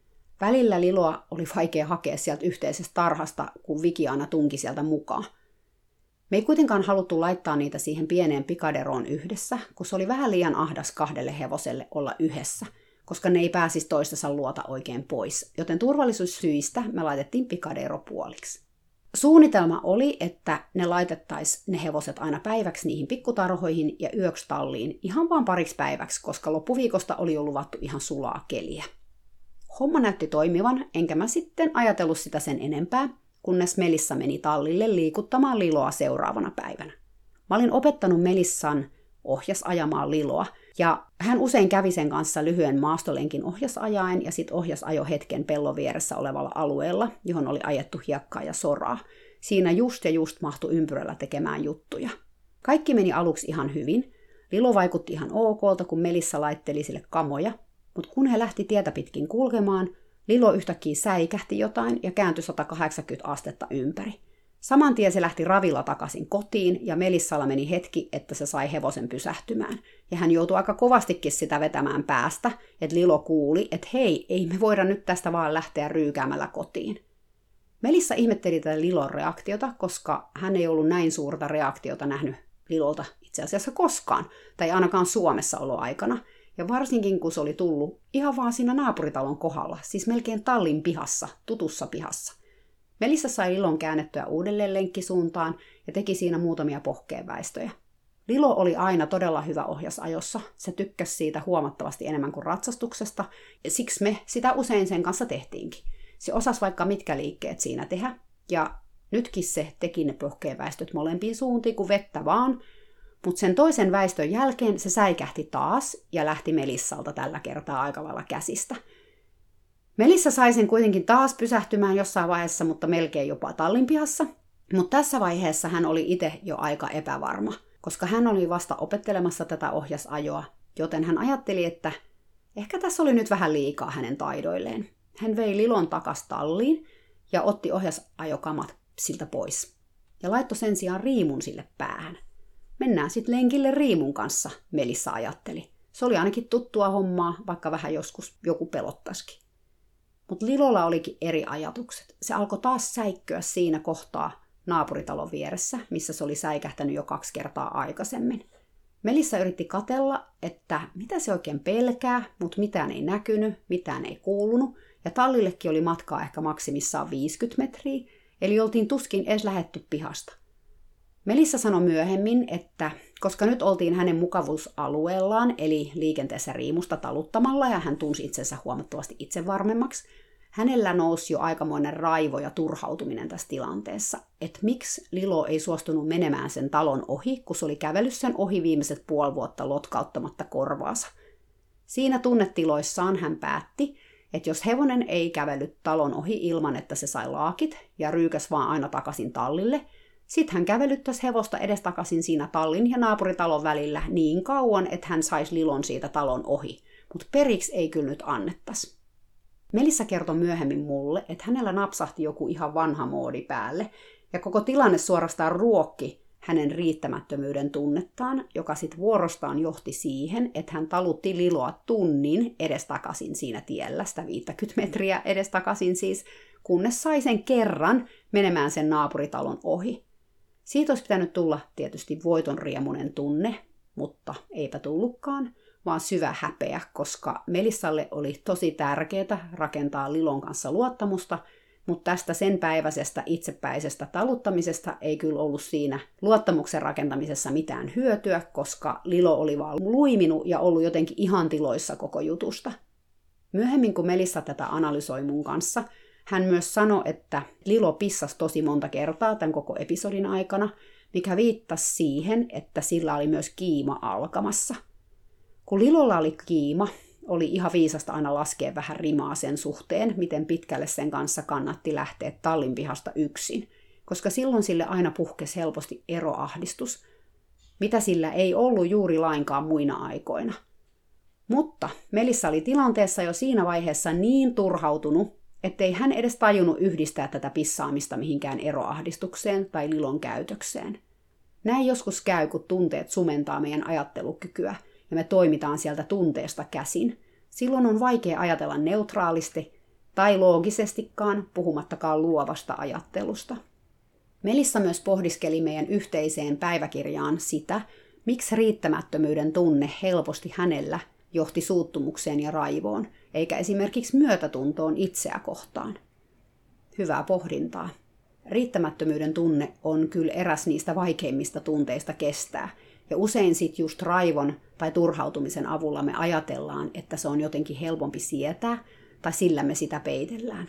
Välillä Liloa oli vaikea hakea sieltä yhteisestä tarhasta, kun Viki aina tunki sieltä mukaan. Me ei kuitenkaan haluttu laittaa niitä siihen pieneen pikaderoon yhdessä, kun se oli vähän liian ahdas kahdelle hevoselle olla yhdessä – koska ne ei pääsisi toistensa luota oikein pois, joten turvallisuussyistä me laitettiin pikadero puoliksi. Suunnitelma oli, että ne laitettaisiin ne hevoset aina päiväksi niihin pikkutarhoihin ja yöksi talliin ihan vaan pariksi päiväksi, koska loppuviikosta oli jo luvattu ihan sulaa keliä. Homma näytti toimivan, enkä mä sitten ajatellut sitä sen enempää, kunnes Melissa meni tallille liikuttamaan Liloa seuraavana päivänä. Mä olin opettanut Melissan ohjas ajamaan Liloa, ja hän usein kävi sen kanssa lyhyen maastolenkin ohjasajaen ja sitten ohjasajo hetken pellon vieressä olevalla alueella, johon oli ajettu hiekkaa ja soraa. Siinä just ja just mahtui ympyrällä tekemään juttuja. Kaikki meni aluksi ihan hyvin. Lilo vaikutti ihan okolta, kun Melissa laitteli sille kamoja, mutta kun he lähti tietä pitkin kulkemaan, Lilo yhtäkkiä säikähti jotain ja kääntyi 180 astetta ympäri. Saman tien se lähti ravilla takaisin kotiin ja Melissalla meni hetki, että se sai hevosen pysähtymään. Ja hän joutui aika kovastikin sitä vetämään päästä, että Lilo kuuli, että hei, ei me voida nyt tästä vaan lähteä ryykäämällä kotiin. Melissa ihmetteli tätä Lilon reaktiota, koska hän ei ollut näin suurta reaktiota nähnyt Lilolta itse asiassa koskaan, tai ainakaan Suomessa oloaikana. Ja varsinkin kun se oli tullut ihan vaan siinä naapuritalon kohdalla, siis melkein tallin pihassa, tutussa pihassa. Melissa sai Lilon käännettyä uudelleen lenkkisuuntaan ja teki siinä muutamia pohkeenväistöjä. Lilo oli aina todella hyvä ohjasajossa. Se tykkäsi siitä huomattavasti enemmän kuin ratsastuksesta, ja siksi me sitä usein sen kanssa tehtiinkin. Se osasi vaikka mitkä liikkeet siinä tehdä, ja nytkin se teki ne pohkeenväistöt molempiin suuntiin kuin vettä vaan, mutta sen toisen väistön jälkeen se säikähti taas ja lähti Melissalta tällä kertaa aika lailla käsistä – Melissa sai sen kuitenkin taas pysähtymään jossain vaiheessa, mutta melkein jopa tallinpihassa. Mutta tässä vaiheessa hän oli itse jo aika epävarma, koska hän oli vasta opettelemassa tätä ohjasajoa, joten hän ajatteli, että ehkä tässä oli nyt vähän liikaa hänen taidoilleen. Hän vei Lilon takas talliin ja otti ohjasajokamat siltä pois. Ja laittoi sen sijaan riimun sille päähän. Mennään sitten lenkille riimun kanssa, Melissa ajatteli. Se oli ainakin tuttua hommaa, vaikka vähän joskus joku pelottaisikin. Mutta Lilolla olikin eri ajatukset. Se alkoi taas säikköä siinä kohtaa naapuritalon vieressä, missä se oli säikähtänyt jo kaksi kertaa aikaisemmin. Melissa yritti katella, että mitä se oikein pelkää, mutta mitään ei näkynyt, mitään ei kuulunut, ja tallillekin oli matkaa ehkä maksimissaan 50 metriä, eli oltiin tuskin edes lähetty pihasta. Melissa sanoi myöhemmin, että koska nyt oltiin hänen mukavuusalueellaan, eli liikenteessä riimusta taluttamalla, ja hän tunsi itsensä huomattavasti itsevarmemmaksi, hänellä nousi jo aikamoinen raivo ja turhautuminen tässä tilanteessa, että miksi Lilo ei suostunut menemään sen talon ohi, kun se oli kävellyt sen ohi viimeiset puoli vuotta lotkauttamatta korvaansa. Siinä tunnetiloissaan hän päätti, että jos hevonen ei kävellyt talon ohi ilman, että se sai laakit ja ryykäs vaan aina takaisin tallille, sitten hän kävelyttäisi hevosta edestakaisin siinä tallin ja naapuritalon välillä niin kauan, että hän saisi Lilon siitä talon ohi, mutta periksi ei kyllä nyt annettaisi. Melissa kertoi myöhemmin mulle, että hänellä napsahti joku ihan vanha moodi päälle, ja koko tilanne suorastaan ruokki hänen riittämättömyyden tunnettaan, joka sitten vuorostaan johti siihen, että hän talutti Liloa tunnin edestakaisin siinä tiellä, sitä 50 metriä edestakaisin siis, kunnes sai sen kerran menemään sen naapuritalon ohi. Siitä olisi pitänyt tulla tietysti voiton riemunen tunne, mutta eipä tullutkaan, vaan syvä häpeä, koska Melissalle oli tosi tärkeää rakentaa Lilon kanssa luottamusta, mutta tästä sen päiväisestä itsepäisestä taluttamisesta ei kyllä ollut siinä luottamuksen rakentamisessa mitään hyötyä, koska Lilo oli vaan luiminut ja ollut jotenkin ihan tiloissa koko jutusta. Myöhemmin kun Melissa tätä analysoi mun kanssa, hän myös sanoi, että Lilo pissasi tosi monta kertaa tämän koko episodin aikana, mikä viittasi siihen, että sillä oli myös kiima alkamassa – kun Lilolla oli kiima, oli ihan viisasta aina laskea vähän rimaa sen suhteen, miten pitkälle sen kanssa kannatti lähteä tallin pihasta yksin, koska silloin sille aina puhkesi helposti eroahdistus, mitä sillä ei ollut juuri lainkaan muina aikoina. Mutta Melissa oli tilanteessa jo siinä vaiheessa niin turhautunut, ettei hän edes tajunnut yhdistää tätä pissaamista mihinkään eroahdistukseen tai lilon käytökseen. Näin joskus käy, kun tunteet sumentaa meidän ajattelukykyä – ja me toimitaan sieltä tunteesta käsin, silloin on vaikea ajatella neutraalisti tai loogisestikaan, puhumattakaan luovasta ajattelusta. Melissa myös pohdiskeli meidän yhteiseen päiväkirjaan sitä, miksi riittämättömyyden tunne helposti hänellä johti suuttumukseen ja raivoon, eikä esimerkiksi myötätuntoon itseä kohtaan. Hyvää pohdintaa. Riittämättömyyden tunne on kyllä eräs niistä vaikeimmista tunteista kestää, ja usein sitten just raivon tai turhautumisen avulla me ajatellaan, että se on jotenkin helpompi sietää, tai sillä me sitä peitellään.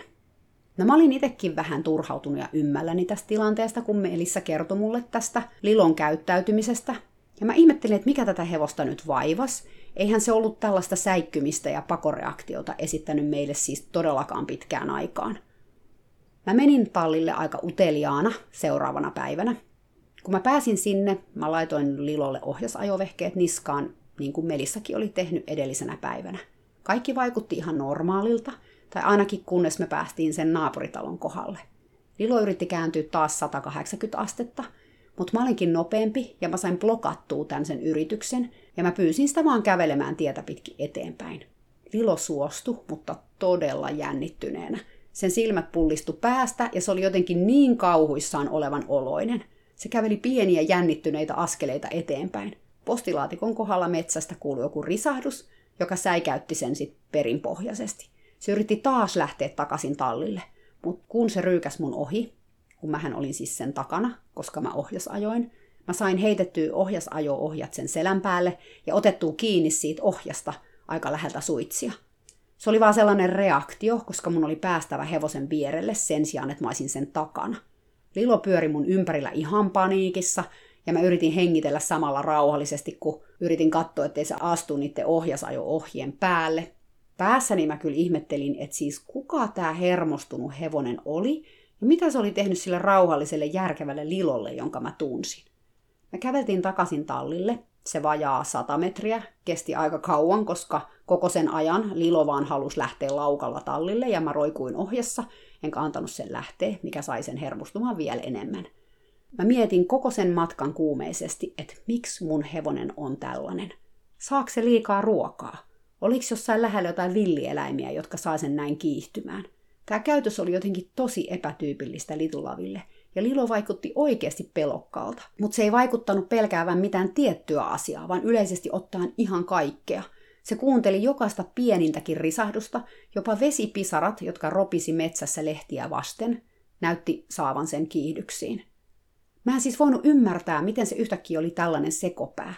No mä olin itsekin vähän turhautunut ja ymmälläni tästä tilanteesta, kun Melissa kertoi mulle tästä Lilon käyttäytymisestä. Ja mä ihmettelin, että mikä tätä hevosta nyt vaivas. Eihän se ollut tällaista säikkymistä ja pakoreaktiota esittänyt meille siis todellakaan pitkään aikaan. Mä menin tallille aika uteliaana seuraavana päivänä. Kun mä pääsin sinne, mä laitoin Lilolle ohjasajovehkeet niskaan niin kuin Melissakin oli tehnyt edellisenä päivänä. Kaikki vaikutti ihan normaalilta, tai ainakin kunnes me päästiin sen naapuritalon kohdalle. Lilo yritti kääntyä taas 180 astetta, mutta mä olinkin nopeampi ja mä sain blokattua tämän sen yrityksen, ja mä pyysin sitä vaan kävelemään tietä pitkin eteenpäin. Lilo suostui, mutta todella jännittyneenä. Sen silmät pullistu päästä ja se oli jotenkin niin kauhuissaan olevan oloinen. Se käveli pieniä jännittyneitä askeleita eteenpäin. Postilaatikon kohdalla metsästä kuului joku risahdus, joka säikäytti sen sitten perinpohjaisesti. Se yritti taas lähteä takaisin tallille, mutta kun se ryykäs mun ohi, kun mähän olin siis sen takana, koska mä ohjasajoin, mä sain heitettyä ohjasajo-ohjat sen selän päälle ja otettua kiinni siitä ohjasta aika läheltä suitsia. Se oli vaan sellainen reaktio, koska mun oli päästävä hevosen vierelle sen sijaan, että mä olisin sen takana. Lilo pyöri mun ympärillä ihan paniikissa ja mä yritin hengitellä samalla rauhallisesti, kun yritin katsoa, ettei se astu niiden ohjasajo-ohjien päälle. Päässäni mä kyllä ihmettelin, että siis kuka tämä hermostunut hevonen oli ja mitä se oli tehnyt sille rauhalliselle järkevälle lilolle, jonka mä tunsin. Me käveltiin takaisin tallille. Se vajaa sata metriä. Kesti aika kauan, koska koko sen ajan Lilo vaan halusi lähteä laukalla tallille ja mä roikuin ohjassa, enkä antanut sen lähteä, mikä sai sen hermostumaan vielä enemmän – Mä mietin koko sen matkan kuumeisesti, että miksi mun hevonen on tällainen. Saako se liikaa ruokaa? Oliko jossain lähellä jotain villieläimiä, jotka saa sen näin kiihtymään? Tämä käytös oli jotenkin tosi epätyypillistä Litulaville, ja Lilo vaikutti oikeasti pelokkaalta. Mutta se ei vaikuttanut pelkäävän mitään tiettyä asiaa, vaan yleisesti ottaen ihan kaikkea. Se kuunteli jokaista pienintäkin risahdusta, jopa vesipisarat, jotka ropisi metsässä lehtiä vasten, näytti saavan sen kiihdyksiin. Mä en siis voinut ymmärtää, miten se yhtäkkiä oli tällainen sekopää.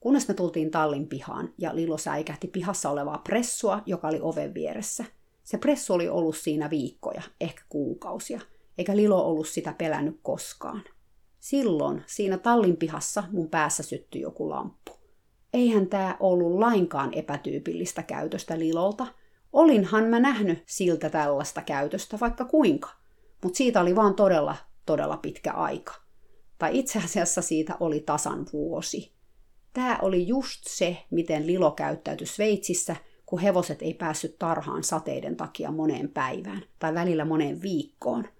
Kunnes me tultiin tallin pihaan ja Lilo säikähti pihassa olevaa pressua, joka oli oven vieressä. Se pressu oli ollut siinä viikkoja, ehkä kuukausia, eikä Lilo ollut sitä pelännyt koskaan. Silloin siinä tallin pihassa mun päässä syttyi joku lamppu. Eihän tämä ollut lainkaan epätyypillistä käytöstä Lilolta. Olinhan mä nähnyt siltä tällaista käytöstä vaikka kuinka, mutta siitä oli vaan todella, todella pitkä aika. Tai itse asiassa siitä oli tasan vuosi. Tämä oli just se, miten Lilo käyttäytyi Sveitsissä, kun hevoset ei päässyt tarhaan sateiden takia moneen päivään tai välillä moneen viikkoon –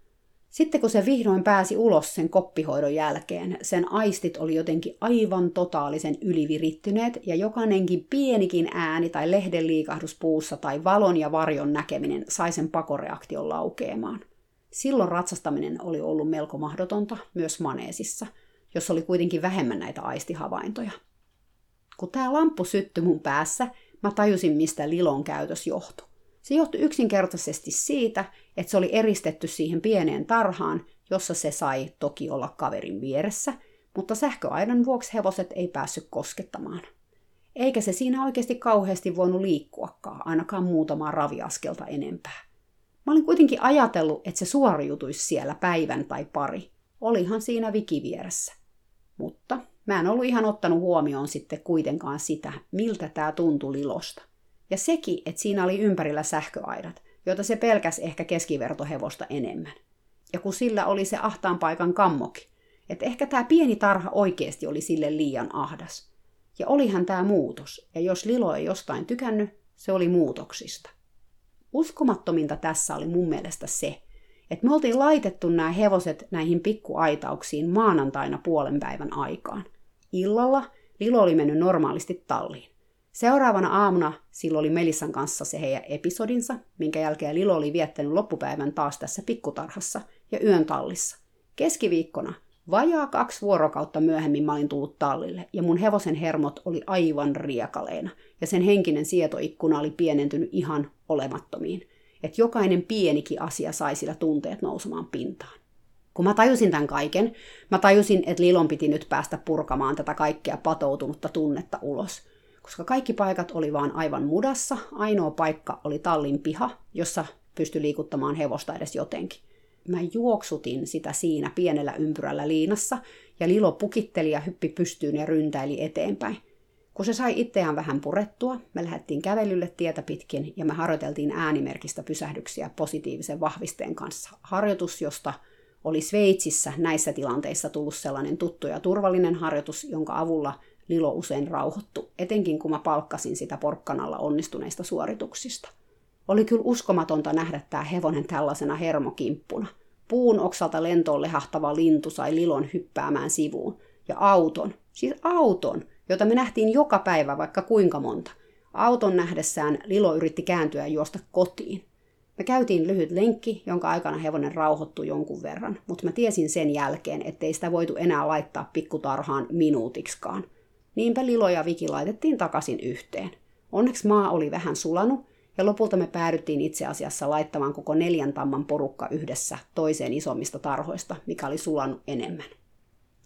sitten kun se vihdoin pääsi ulos sen koppihoidon jälkeen, sen aistit oli jotenkin aivan totaalisen ylivirittyneet ja jokainenkin pienikin ääni tai lehden liikahdus puussa tai valon ja varjon näkeminen sai sen pakoreaktion laukeamaan. Silloin ratsastaminen oli ollut melko mahdotonta myös maneesissa, jos oli kuitenkin vähemmän näitä aistihavaintoja. Kun tämä lamppu syttyi mun päässä, mä tajusin, mistä Lilon käytös johtui. Se johtui yksinkertaisesti siitä, että se oli eristetty siihen pieneen tarhaan, jossa se sai toki olla kaverin vieressä, mutta sähköaidan vuoksi hevoset ei päässyt koskettamaan. Eikä se siinä oikeasti kauheasti voinut liikkuakaan, ainakaan muutamaa raviaskelta enempää. Mä olin kuitenkin ajatellut, että se suoriutuisi siellä päivän tai pari. Olihan siinä viki vieressä. Mutta mä en ollut ihan ottanut huomioon sitten kuitenkaan sitä, miltä tämä tuntui lilosta. Ja sekin, että siinä oli ympärillä sähköaidat, joita se pelkäs ehkä keskivertohevosta enemmän. Ja kun sillä oli se ahtaan paikan kammoki, että ehkä tämä pieni tarha oikeasti oli sille liian ahdas. Ja olihan tämä muutos, ja jos Lilo ei jostain tykännyt, se oli muutoksista. Uskomattominta tässä oli mun mielestä se, että me oltiin laitettu nämä hevoset näihin pikkuaitauksiin maanantaina puolen päivän aikaan. Illalla Lilo oli mennyt normaalisti talliin. Seuraavana aamuna silloin oli Melissan kanssa se heidän episodinsa, minkä jälkeen Lilo oli viettänyt loppupäivän taas tässä pikkutarhassa ja yön tallissa. Keskiviikkona, vajaa kaksi vuorokautta myöhemmin mä olin tullut tallille ja mun hevosen hermot oli aivan riekaleina ja sen henkinen sietoikkuna oli pienentynyt ihan olemattomiin. Että jokainen pienikin asia sai sillä tunteet nousemaan pintaan. Kun mä tajusin tämän kaiken, mä tajusin, että Lilon piti nyt päästä purkamaan tätä kaikkea patoutunutta tunnetta ulos – koska kaikki paikat oli vaan aivan mudassa. Ainoa paikka oli tallin piha, jossa pystyi liikuttamaan hevosta edes jotenkin. Mä juoksutin sitä siinä pienellä ympyrällä liinassa, ja Lilo pukitteli ja hyppi pystyyn ja ryntäili eteenpäin. Kun se sai itseään vähän purettua, me lähdettiin kävelylle tietä pitkin ja me harjoiteltiin äänimerkistä pysähdyksiä positiivisen vahvisteen kanssa. Harjoitus, josta oli Sveitsissä näissä tilanteissa tullut sellainen tuttu ja turvallinen harjoitus, jonka avulla – Lilo usein rauhoittu, etenkin kun mä palkkasin sitä porkkanalla onnistuneista suorituksista. Oli kyllä uskomatonta nähdä tämä hevonen tällaisena hermokimppuna. Puun oksalta lentoon lehahtava lintu sai Lilon hyppäämään sivuun. Ja auton, siis auton, jota me nähtiin joka päivä vaikka kuinka monta. Auton nähdessään Lilo yritti kääntyä ja juosta kotiin. Me käytiin lyhyt lenkki, jonka aikana hevonen rauhoittui jonkun verran, mutta mä tiesin sen jälkeen, ettei sitä voitu enää laittaa pikkutarhaan minuutiksikaan – Niinpä Lilo ja Viki laitettiin takaisin yhteen. Onneksi maa oli vähän sulanut, ja lopulta me päädyttiin itse asiassa laittamaan koko neljän tamman porukka yhdessä toiseen isommista tarhoista, mikä oli sulanut enemmän.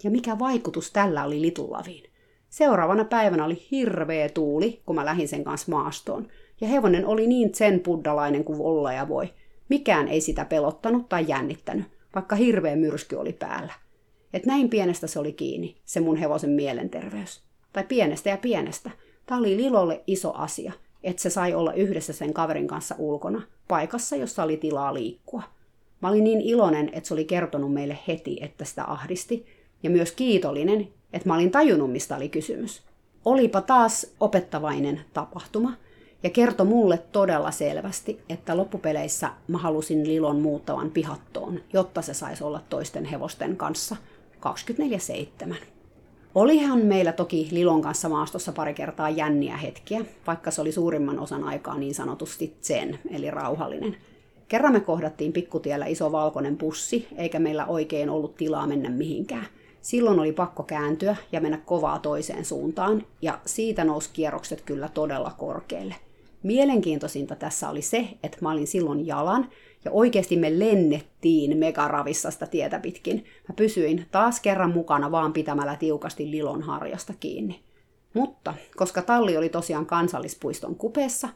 Ja mikä vaikutus tällä oli Litullaviin? Seuraavana päivänä oli hirveä tuuli, kun mä lähdin sen kanssa maastoon, ja hevonen oli niin sen buddalainen kuin olla ja voi. Mikään ei sitä pelottanut tai jännittänyt, vaikka hirveä myrsky oli päällä. Et näin pienestä se oli kiinni, se mun hevosen mielenterveys tai pienestä ja pienestä. Tämä oli Lilolle iso asia, että se sai olla yhdessä sen kaverin kanssa ulkona, paikassa, jossa oli tilaa liikkua. Mä olin niin iloinen, että se oli kertonut meille heti, että sitä ahdisti, ja myös kiitollinen, että mä olin tajunnut, mistä oli kysymys. Olipa taas opettavainen tapahtuma, ja kertoi mulle todella selvästi, että loppupeleissä mä halusin Lilon muuttavan pihattoon, jotta se saisi olla toisten hevosten kanssa 24-7. Olihan meillä toki Lilon kanssa maastossa pari kertaa jänniä hetkiä, vaikka se oli suurimman osan aikaa niin sanotusti zen, eli rauhallinen. Kerran me kohdattiin pikkutiellä iso valkoinen pussi, eikä meillä oikein ollut tilaa mennä mihinkään. Silloin oli pakko kääntyä ja mennä kovaa toiseen suuntaan, ja siitä nousi kierrokset kyllä todella korkealle. Mielenkiintoisinta tässä oli se, että mä olin silloin jalan, ja oikeasti me lennettiin megaravissa sitä tietä pitkin. Mä pysyin taas kerran mukana vaan pitämällä tiukasti Lilon harjasta kiinni. Mutta koska talli oli tosiaan kansallispuiston kupeessa,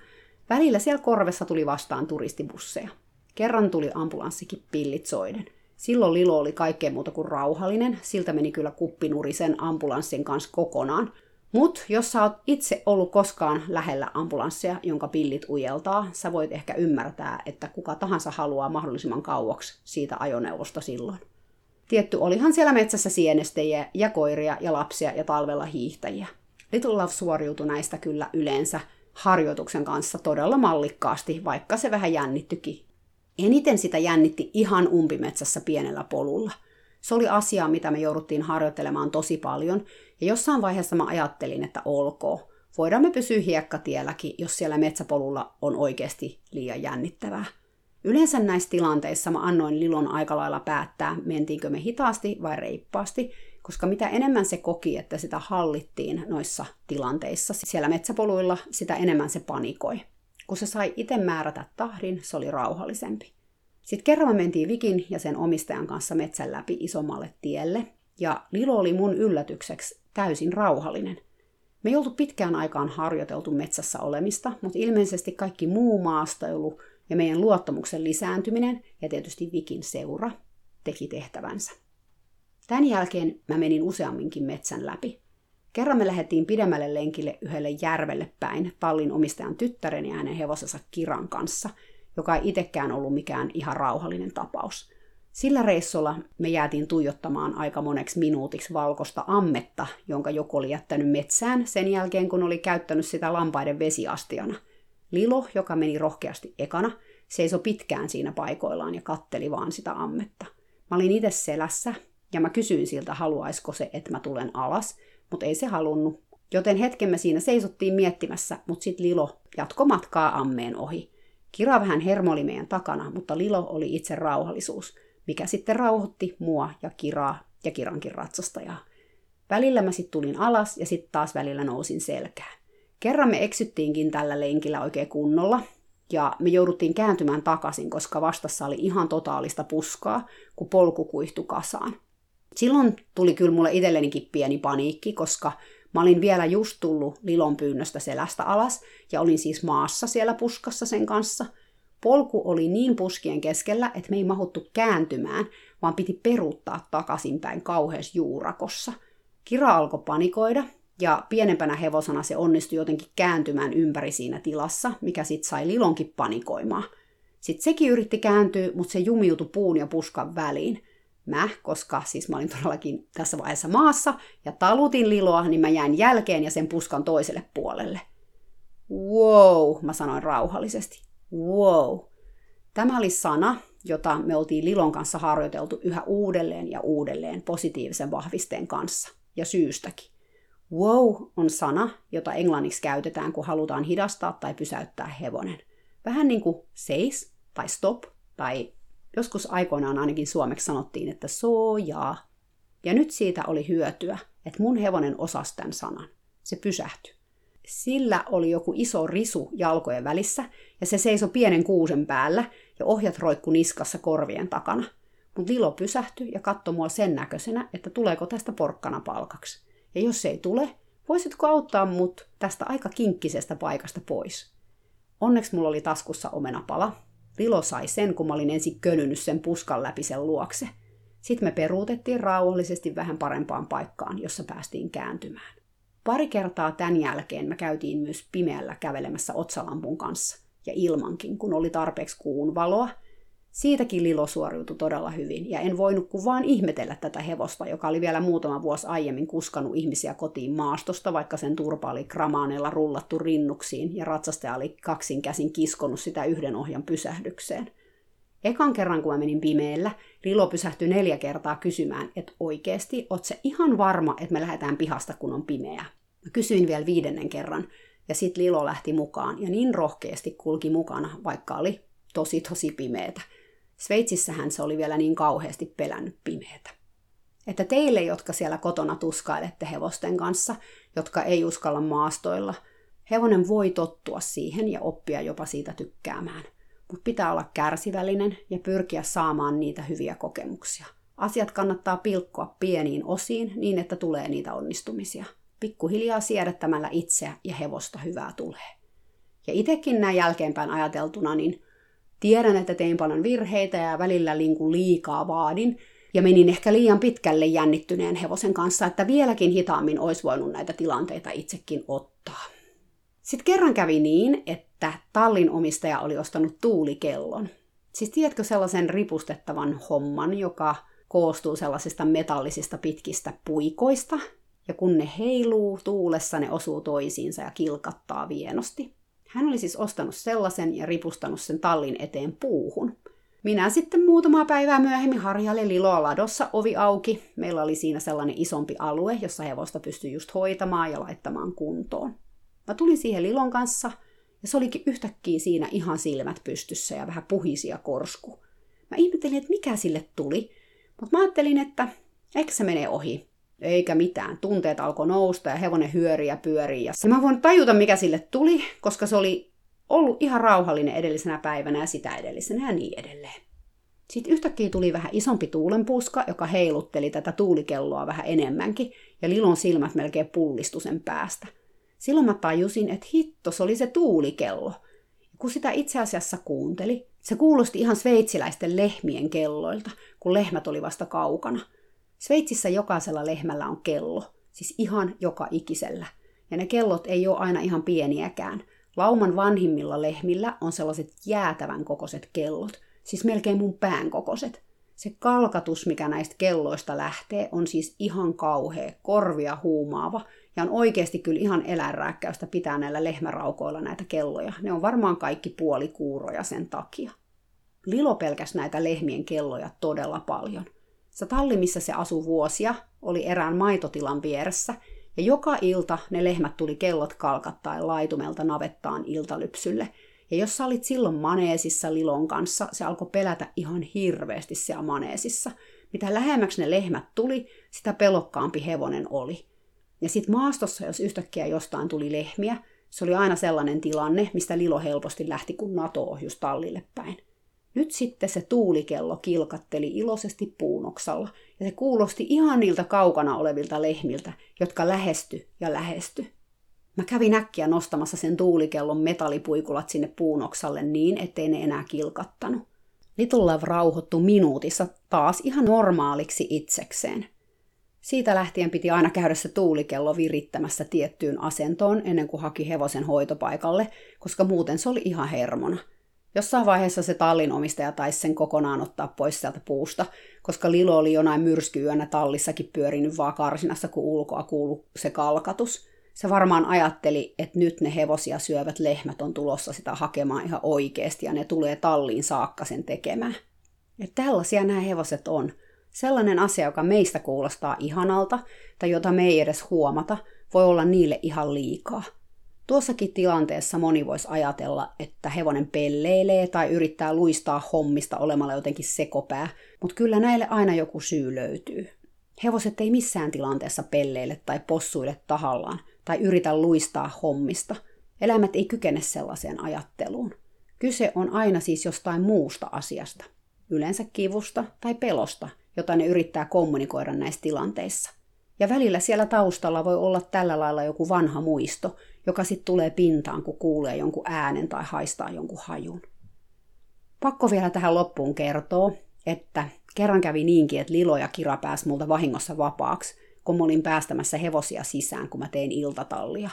Välillä siellä korvessa tuli vastaan turistibusseja. Kerran tuli ambulanssikin pillit soiden. Silloin Lilo oli kaikkea muuta kuin rauhallinen, siltä meni kyllä kuppinuri sen ambulanssin kanssa kokonaan. Mut jos sä oot itse ollut koskaan lähellä ambulanssia, jonka pillit ujeltaa, sä voit ehkä ymmärtää, että kuka tahansa haluaa mahdollisimman kauaksi siitä ajoneuvosta silloin. Tietty olihan siellä metsässä sienestejä ja koiria ja lapsia ja talvella hiihtäjiä. Little Love suoriutui näistä kyllä yleensä harjoituksen kanssa todella mallikkaasti, vaikka se vähän jännittykin. Eniten sitä jännitti ihan umpimetsässä pienellä polulla. Se oli asia, mitä me jouduttiin harjoittelemaan tosi paljon, ja jossain vaiheessa mä ajattelin, että olkoon. Voidaan me pysyä hiekkatielläkin, jos siellä metsäpolulla on oikeasti liian jännittävää. Yleensä näissä tilanteissa mä annoin Lilon aika lailla päättää, mentiinkö me hitaasti vai reippaasti, koska mitä enemmän se koki, että sitä hallittiin noissa tilanteissa siellä metsäpoluilla, sitä enemmän se panikoi. Kun se sai itse määrätä tahdin, se oli rauhallisempi. Sitten kerran me mentiin Vikin ja sen omistajan kanssa metsän läpi isommalle tielle, ja Lilo oli mun yllätykseksi täysin rauhallinen. Me ei oltu pitkään aikaan harjoiteltu metsässä olemista, mutta ilmeisesti kaikki muu maastoilu ja meidän luottamuksen lisääntyminen ja tietysti Vikin seura teki tehtävänsä. Tämän jälkeen mä menin useamminkin metsän läpi. Kerran me lähdettiin pidemmälle lenkille yhdelle järvelle päin tallin omistajan tyttären ja hänen hevosensa Kiran kanssa, joka ei itsekään ollut mikään ihan rauhallinen tapaus. Sillä reissulla me jäätiin tuijottamaan aika moneksi minuutiksi valkoista ammetta, jonka joku oli jättänyt metsään sen jälkeen, kun oli käyttänyt sitä lampaiden vesiastiana. Lilo, joka meni rohkeasti ekana, seisoi pitkään siinä paikoillaan ja katteli vaan sitä ammetta. Mä olin itse selässä ja mä kysyin siltä, haluaisiko se, että mä tulen alas, mutta ei se halunnut. Joten hetken me siinä seisottiin miettimässä, mutta sitten Lilo jatko matkaa ammeen ohi. Kira vähän hermoli meidän takana, mutta Lilo oli itse rauhallisuus, mikä sitten rauhoitti mua ja Kiraa ja Kirankin ratsastajaa. Välillä mä sitten tulin alas ja sitten taas välillä nousin selkään. Kerran me eksyttiinkin tällä lenkillä oikein kunnolla, ja me jouduttiin kääntymään takaisin, koska vastassa oli ihan totaalista puskaa, kun polku kuihtui kasaan. Silloin tuli kyllä mulle itsellenikin pieni paniikki, koska mä olin vielä just tullut Lilon pyynnöstä selästä alas ja olin siis maassa siellä puskassa sen kanssa. Polku oli niin puskien keskellä, että me ei mahuttu kääntymään, vaan piti peruuttaa takaisinpäin kauheassa juurakossa. Kira alkoi panikoida ja pienempänä hevosana se onnistui jotenkin kääntymään ympäri siinä tilassa, mikä sitten sai Lilonkin panikoimaan. Sitten sekin yritti kääntyä, mutta se jumiutui puun ja puskan väliin mä, koska siis mä olin todellakin tässä vaiheessa maassa ja talutin liloa, niin mä jäin jälkeen ja sen puskan toiselle puolelle. Wow, mä sanoin rauhallisesti. Wow. Tämä oli sana, jota me oltiin Lilon kanssa harjoiteltu yhä uudelleen ja uudelleen positiivisen vahvisteen kanssa, ja syystäkin. Wow on sana, jota englanniksi käytetään, kun halutaan hidastaa tai pysäyttää hevonen. Vähän niin kuin seis tai stop tai Joskus aikoinaan ainakin suomeksi sanottiin, että soojaa. Ja nyt siitä oli hyötyä, että mun hevonen osasi tämän sanan. Se pysähtyi. Sillä oli joku iso risu jalkojen välissä, ja se seisoi pienen kuusen päällä, ja ohjat roikku niskassa korvien takana. Mutta Lilo pysähtyi ja katsoi mua sen näköisenä, että tuleeko tästä porkkana palkaksi. Ja jos ei tule, voisitko auttaa mut tästä aika kinkkisestä paikasta pois? Onneksi mulla oli taskussa omenapala, Lilo sai sen, kun mä olin ensin könynyt sen puskan läpi sen luokse. Sitten me peruutettiin rauhallisesti vähän parempaan paikkaan, jossa päästiin kääntymään. Pari kertaa tämän jälkeen me käytiin myös pimeällä kävelemässä otsalampun kanssa, ja ilmankin, kun oli tarpeeksi kuun valoa, Siitäkin Lilo suoriutui todella hyvin, ja en voinut kuin vaan ihmetellä tätä hevosta, joka oli vielä muutama vuosi aiemmin kuskanut ihmisiä kotiin maastosta, vaikka sen turpa oli kramaaneilla rullattu rinnuksiin, ja ratsastaja oli kaksin käsin kiskonut sitä yhden ohjan pysähdykseen. Ekan kerran, kun mä menin pimeellä, Lilo pysähtyi neljä kertaa kysymään, että oikeesti, oot se ihan varma, että me lähdetään pihasta, kun on pimeää? Mä kysyin vielä viidennen kerran, ja sitten Lilo lähti mukaan, ja niin rohkeasti kulki mukana, vaikka oli tosi tosi pimeetä. Sveitsissähän se oli vielä niin kauheasti pelännyt pimeätä. Että teille, jotka siellä kotona tuskailette hevosten kanssa, jotka ei uskalla maastoilla, hevonen voi tottua siihen ja oppia jopa siitä tykkäämään. Mutta pitää olla kärsivällinen ja pyrkiä saamaan niitä hyviä kokemuksia. Asiat kannattaa pilkkoa pieniin osiin niin, että tulee niitä onnistumisia. Pikkuhiljaa siedättämällä itseä ja hevosta hyvää tulee. Ja itsekin näin jälkeenpäin ajateltuna, niin tiedän, että tein paljon virheitä ja välillä linku liikaa vaadin, ja menin ehkä liian pitkälle jännittyneen hevosen kanssa, että vieläkin hitaammin olisi voinut näitä tilanteita itsekin ottaa. Sitten kerran kävi niin, että tallin omistaja oli ostanut tuulikellon. Siis tiedätkö sellaisen ripustettavan homman, joka koostuu sellaisista metallisista pitkistä puikoista, ja kun ne heiluu tuulessa, ne osuu toisiinsa ja kilkattaa vienosti. Hän oli siis ostanut sellaisen ja ripustanut sen tallin eteen puuhun. Minä sitten muutamaa päivää myöhemmin harjalle Liloa ladossa ovi auki. Meillä oli siinä sellainen isompi alue, jossa hevosta pystyi just hoitamaan ja laittamaan kuntoon. Mä tulin siihen Lilon kanssa ja se olikin yhtäkkiä siinä ihan silmät pystyssä ja vähän puhisia korsku. Mä ihmettelin, että mikä sille tuli, mutta mä ajattelin, että eikö se mene ohi. Eikä mitään. Tunteet alkoi nousta ja hevonen hyöri ja pyörii. Ja mä voin tajuta, mikä sille tuli, koska se oli ollut ihan rauhallinen edellisenä päivänä ja sitä edellisenä ja niin edelleen. Sitten yhtäkkiä tuli vähän isompi tuulenpuska, joka heilutteli tätä tuulikelloa vähän enemmänkin, ja Lilon silmät melkein pullistu sen päästä. Silloin mä tajusin, että hitto, se oli se tuulikello. Kun sitä itse asiassa kuunteli, se kuulosti ihan sveitsiläisten lehmien kelloilta, kun lehmät oli vasta kaukana. Sveitsissä jokaisella lehmällä on kello, siis ihan joka ikisellä. Ja ne kellot ei ole aina ihan pieniäkään. Lauman vanhimmilla lehmillä on sellaiset jäätävän kokoiset kellot, siis melkein mun pään kokoiset. Se kalkatus, mikä näistä kelloista lähtee, on siis ihan kauhea, korvia huumaava, ja on oikeasti kyllä ihan eläinrääkkäystä pitää näillä lehmäraukoilla näitä kelloja. Ne on varmaan kaikki puolikuuroja sen takia. Lilo pelkäs näitä lehmien kelloja todella paljon. Se talli, missä se asui vuosia, oli erään maitotilan vieressä, ja joka ilta ne lehmät tuli kellot kalkattaen laitumelta navettaan iltalypsylle. Ja jos sä olit silloin maneesissa Lilon kanssa, se alkoi pelätä ihan hirveästi siellä maneesissa. Mitä lähemmäksi ne lehmät tuli, sitä pelokkaampi hevonen oli. Ja sitten maastossa, jos yhtäkkiä jostain tuli lehmiä, se oli aina sellainen tilanne, mistä Lilo helposti lähti kuin NATO just tallille päin. Nyt sitten se tuulikello kilkatteli iloisesti puunoksalla, ja se kuulosti ihan niiltä kaukana olevilta lehmiltä, jotka lähesty ja lähesty. Mä kävin äkkiä nostamassa sen tuulikellon metallipuikulat sinne puunoksalle niin, ettei ne enää kilkattanut. Little Love rauhoittu minuutissa taas ihan normaaliksi itsekseen. Siitä lähtien piti aina käydä se tuulikello virittämässä tiettyyn asentoon ennen kuin haki hevosen hoitopaikalle, koska muuten se oli ihan hermona – Jossain vaiheessa se tallin omistaja taisi sen kokonaan ottaa pois sieltä puusta, koska Lilo oli jonain myrskyyönä tallissakin pyörinyt vaan karsinassa, kun ulkoa kuulu se kalkatus. Se varmaan ajatteli, että nyt ne hevosia syövät lehmät on tulossa sitä hakemaan ihan oikeasti ja ne tulee talliin saakka sen tekemään. Ja tällaisia nämä hevoset on. Sellainen asia, joka meistä kuulostaa ihanalta tai jota me ei edes huomata, voi olla niille ihan liikaa – Tuossakin tilanteessa moni voisi ajatella, että hevonen pelleilee tai yrittää luistaa hommista olemalla jotenkin sekopää, mutta kyllä näille aina joku syy löytyy. Hevoset ei missään tilanteessa pelleile tai possuille tahallaan tai yritä luistaa hommista. Eläimet ei kykene sellaiseen ajatteluun. Kyse on aina siis jostain muusta asiasta, yleensä kivusta tai pelosta, jota ne yrittää kommunikoida näissä tilanteissa. Ja välillä siellä taustalla voi olla tällä lailla joku vanha muisto, joka sitten tulee pintaan, kun kuulee jonkun äänen tai haistaa jonkun hajun. Pakko vielä tähän loppuun kertoa, että kerran kävi niinkin, että Lilo ja Kira pääsi multa vahingossa vapaaksi, kun mä olin päästämässä hevosia sisään, kun mä tein iltatallia.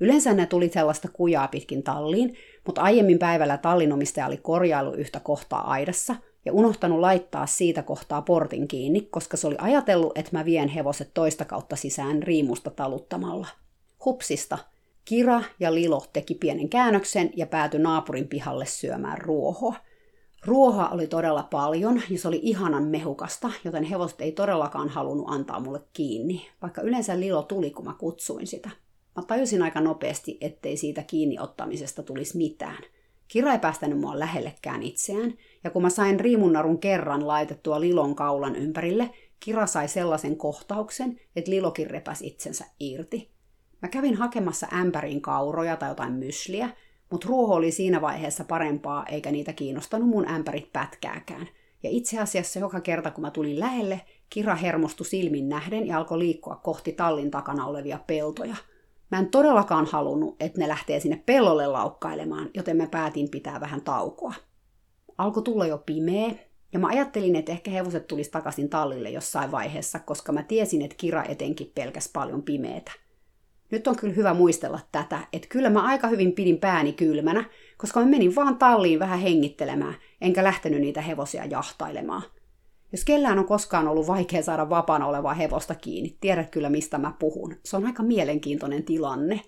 Yleensä ne tuli sellaista kujaa pitkin talliin, mutta aiemmin päivällä tallinomistaja oli korjailu yhtä kohtaa aidassa ja unohtanut laittaa siitä kohtaa portin kiinni, koska se oli ajatellut, että mä vien hevoset toista kautta sisään riimusta taluttamalla. Hupsista, Kira ja Lilo teki pienen käännöksen ja päätyi naapurin pihalle syömään ruohoa. Ruoha oli todella paljon ja se oli ihanan mehukasta, joten hevoset ei todellakaan halunnut antaa mulle kiinni, vaikka yleensä Lilo tuli, kun mä kutsuin sitä. Mä tajusin aika nopeasti, ettei siitä kiinni ottamisesta tulisi mitään. Kira ei päästänyt mua lähellekään itseään, ja kun mä sain riimunnarun kerran laitettua Lilon kaulan ympärille, Kira sai sellaisen kohtauksen, että Lilokin repäsi itsensä irti. Mä kävin hakemassa ämpärin kauroja tai jotain mysliä, mutta ruoho oli siinä vaiheessa parempaa, eikä niitä kiinnostanut mun ämpärit pätkääkään. Ja itse asiassa joka kerta, kun mä tulin lähelle, Kira hermostui silmin nähden ja alkoi liikkua kohti tallin takana olevia peltoja. Mä en todellakaan halunnut, että ne lähtee sinne pellolle laukkailemaan, joten mä päätin pitää vähän taukoa. Alkoi tulla jo pimeä, ja mä ajattelin, että ehkä hevoset tulisi takaisin tallille jossain vaiheessa, koska mä tiesin, että Kira etenkin pelkäs paljon pimeätä. Nyt on kyllä hyvä muistella tätä, että kyllä mä aika hyvin pidin pääni kylmänä, koska mä menin vaan talliin vähän hengittelemään, enkä lähtenyt niitä hevosia jahtailemaan. Jos kellään on koskaan ollut vaikea saada vapaana olevaa hevosta kiinni, tiedät kyllä mistä mä puhun. Se on aika mielenkiintoinen tilanne.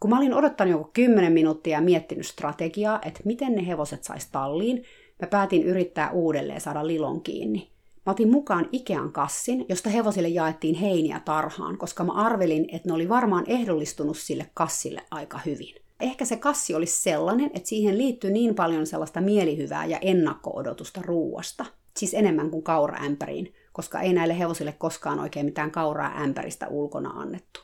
Kun mä olin odottanut joku 10 minuuttia ja miettinyt strategiaa, että miten ne hevoset sais talliin, mä päätin yrittää uudelleen saada Lilon kiinni. Mä otin mukaan Ikean kassin, josta hevosille jaettiin heiniä tarhaan, koska mä arvelin, että ne oli varmaan ehdollistunut sille kassille aika hyvin. Ehkä se kassi olisi sellainen, että siihen liittyy niin paljon sellaista mielihyvää ja ennakko-odotusta ruuasta. Siis enemmän kuin kauraämpäriin, koska ei näille hevosille koskaan oikein mitään kauraa ämpäristä ulkona annettu.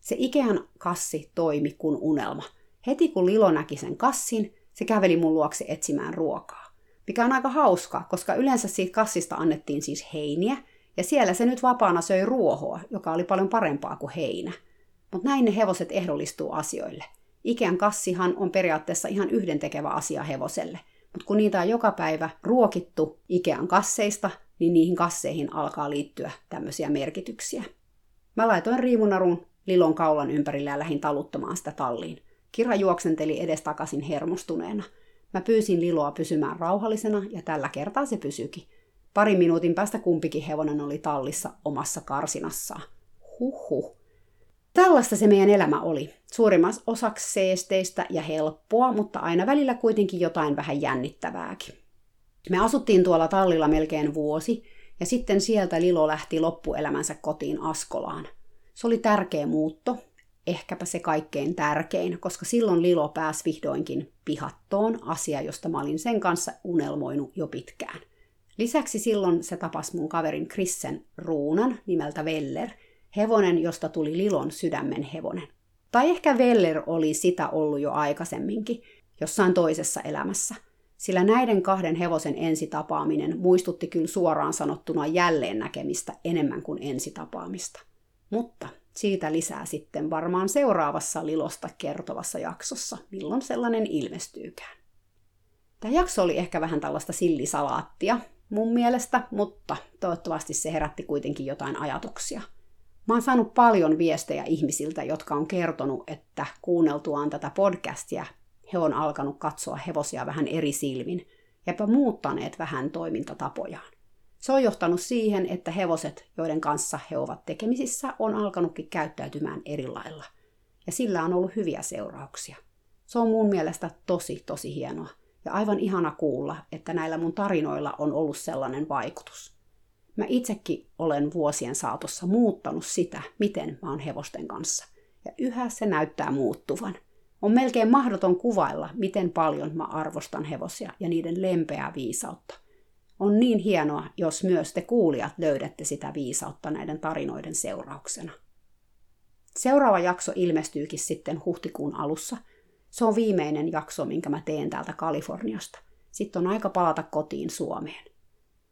Se Ikean kassi toimi kuin unelma. Heti kun Lilo näki sen kassin, se käveli mun luokse etsimään ruokaa mikä on aika hauska, koska yleensä siitä kassista annettiin siis heiniä, ja siellä se nyt vapaana söi ruohoa, joka oli paljon parempaa kuin heinä. Mutta näin ne hevoset ehdollistuu asioille. Ikean kassihan on periaatteessa ihan yhdentekevä asia hevoselle, mutta kun niitä on joka päivä ruokittu Ikean kasseista, niin niihin kasseihin alkaa liittyä tämmöisiä merkityksiä. Mä laitoin riimunarun Lilon kaulan ympärille ja lähdin taluttamaan sitä talliin. Kira juoksenteli edestakaisin hermostuneena – Mä pyysin Liloa pysymään rauhallisena ja tällä kertaa se pysyikin. Pari minuutin päästä kumpikin hevonen oli tallissa omassa karsinassaan. Huhhuh. Tällaista se meidän elämä oli. Suurimmassa osaksi seesteistä ja helppoa, mutta aina välillä kuitenkin jotain vähän jännittävääkin. Me asuttiin tuolla tallilla melkein vuosi, ja sitten sieltä Lilo lähti loppuelämänsä kotiin Askolaan. Se oli tärkeä muutto, ehkäpä se kaikkein tärkein, koska silloin Lilo pääsi vihdoinkin pihattoon, asia, josta mä olin sen kanssa unelmoinut jo pitkään. Lisäksi silloin se tapasi mun kaverin Krissen ruunan nimeltä Veller, hevonen, josta tuli Lilon sydämen hevonen. Tai ehkä Veller oli sitä ollut jo aikaisemminkin, jossain toisessa elämässä, sillä näiden kahden hevosen ensitapaaminen muistutti kyllä suoraan sanottuna jälleen näkemistä enemmän kuin ensitapaamista. Mutta siitä lisää sitten varmaan seuraavassa Lilosta kertovassa jaksossa, milloin sellainen ilmestyykään. Tämä jakso oli ehkä vähän tällaista sillisalaattia mun mielestä, mutta toivottavasti se herätti kuitenkin jotain ajatuksia. Mä oon saanut paljon viestejä ihmisiltä, jotka on kertonut, että kuunneltuaan tätä podcastia he on alkanut katsoa hevosia vähän eri silmin, ja muuttaneet vähän toimintatapojaan. Se on johtanut siihen, että hevoset, joiden kanssa he ovat tekemisissä, on alkanutkin käyttäytymään eri lailla. Ja sillä on ollut hyviä seurauksia. Se on mun mielestä tosi, tosi hienoa. Ja aivan ihana kuulla, että näillä mun tarinoilla on ollut sellainen vaikutus. Mä itsekin olen vuosien saatossa muuttanut sitä, miten mä oon hevosten kanssa. Ja yhä se näyttää muuttuvan. On melkein mahdoton kuvailla, miten paljon mä arvostan hevosia ja niiden lempeää viisautta. On niin hienoa, jos myös te kuulijat löydätte sitä viisautta näiden tarinoiden seurauksena. Seuraava jakso ilmestyykin sitten huhtikuun alussa. Se on viimeinen jakso, minkä mä teen täältä Kaliforniasta. Sitten on aika palata kotiin Suomeen.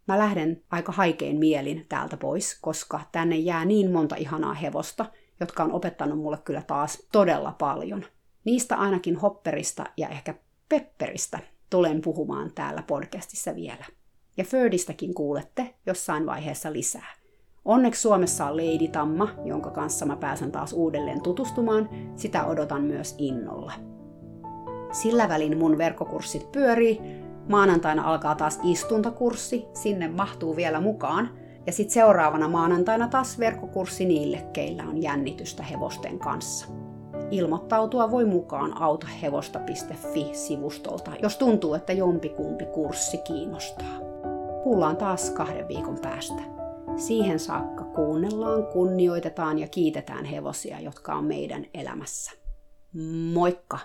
Mä lähden aika haikein mielin täältä pois, koska tänne jää niin monta ihanaa hevosta, jotka on opettanut mulle kyllä taas todella paljon. Niistä ainakin hopperista ja ehkä pepperistä tulen puhumaan täällä podcastissa vielä. Ja Fördistäkin kuulette jossain vaiheessa lisää. Onneksi Suomessa on Lady Tamma, jonka kanssa mä pääsen taas uudelleen tutustumaan. Sitä odotan myös innolla. Sillä välin mun verkkokurssit pyörii. Maanantaina alkaa taas istuntokurssi, sinne mahtuu vielä mukaan. Ja sitten seuraavana maanantaina taas verkkokurssi niille, keillä on jännitystä hevosten kanssa. Ilmoittautua voi mukaan autohevosta.fi-sivustolta, jos tuntuu, että jompikumpi kurssi kiinnostaa. Kuullaan taas kahden viikon päästä. Siihen saakka kuunnellaan, kunnioitetaan ja kiitetään hevosia, jotka on meidän elämässä. Moikka!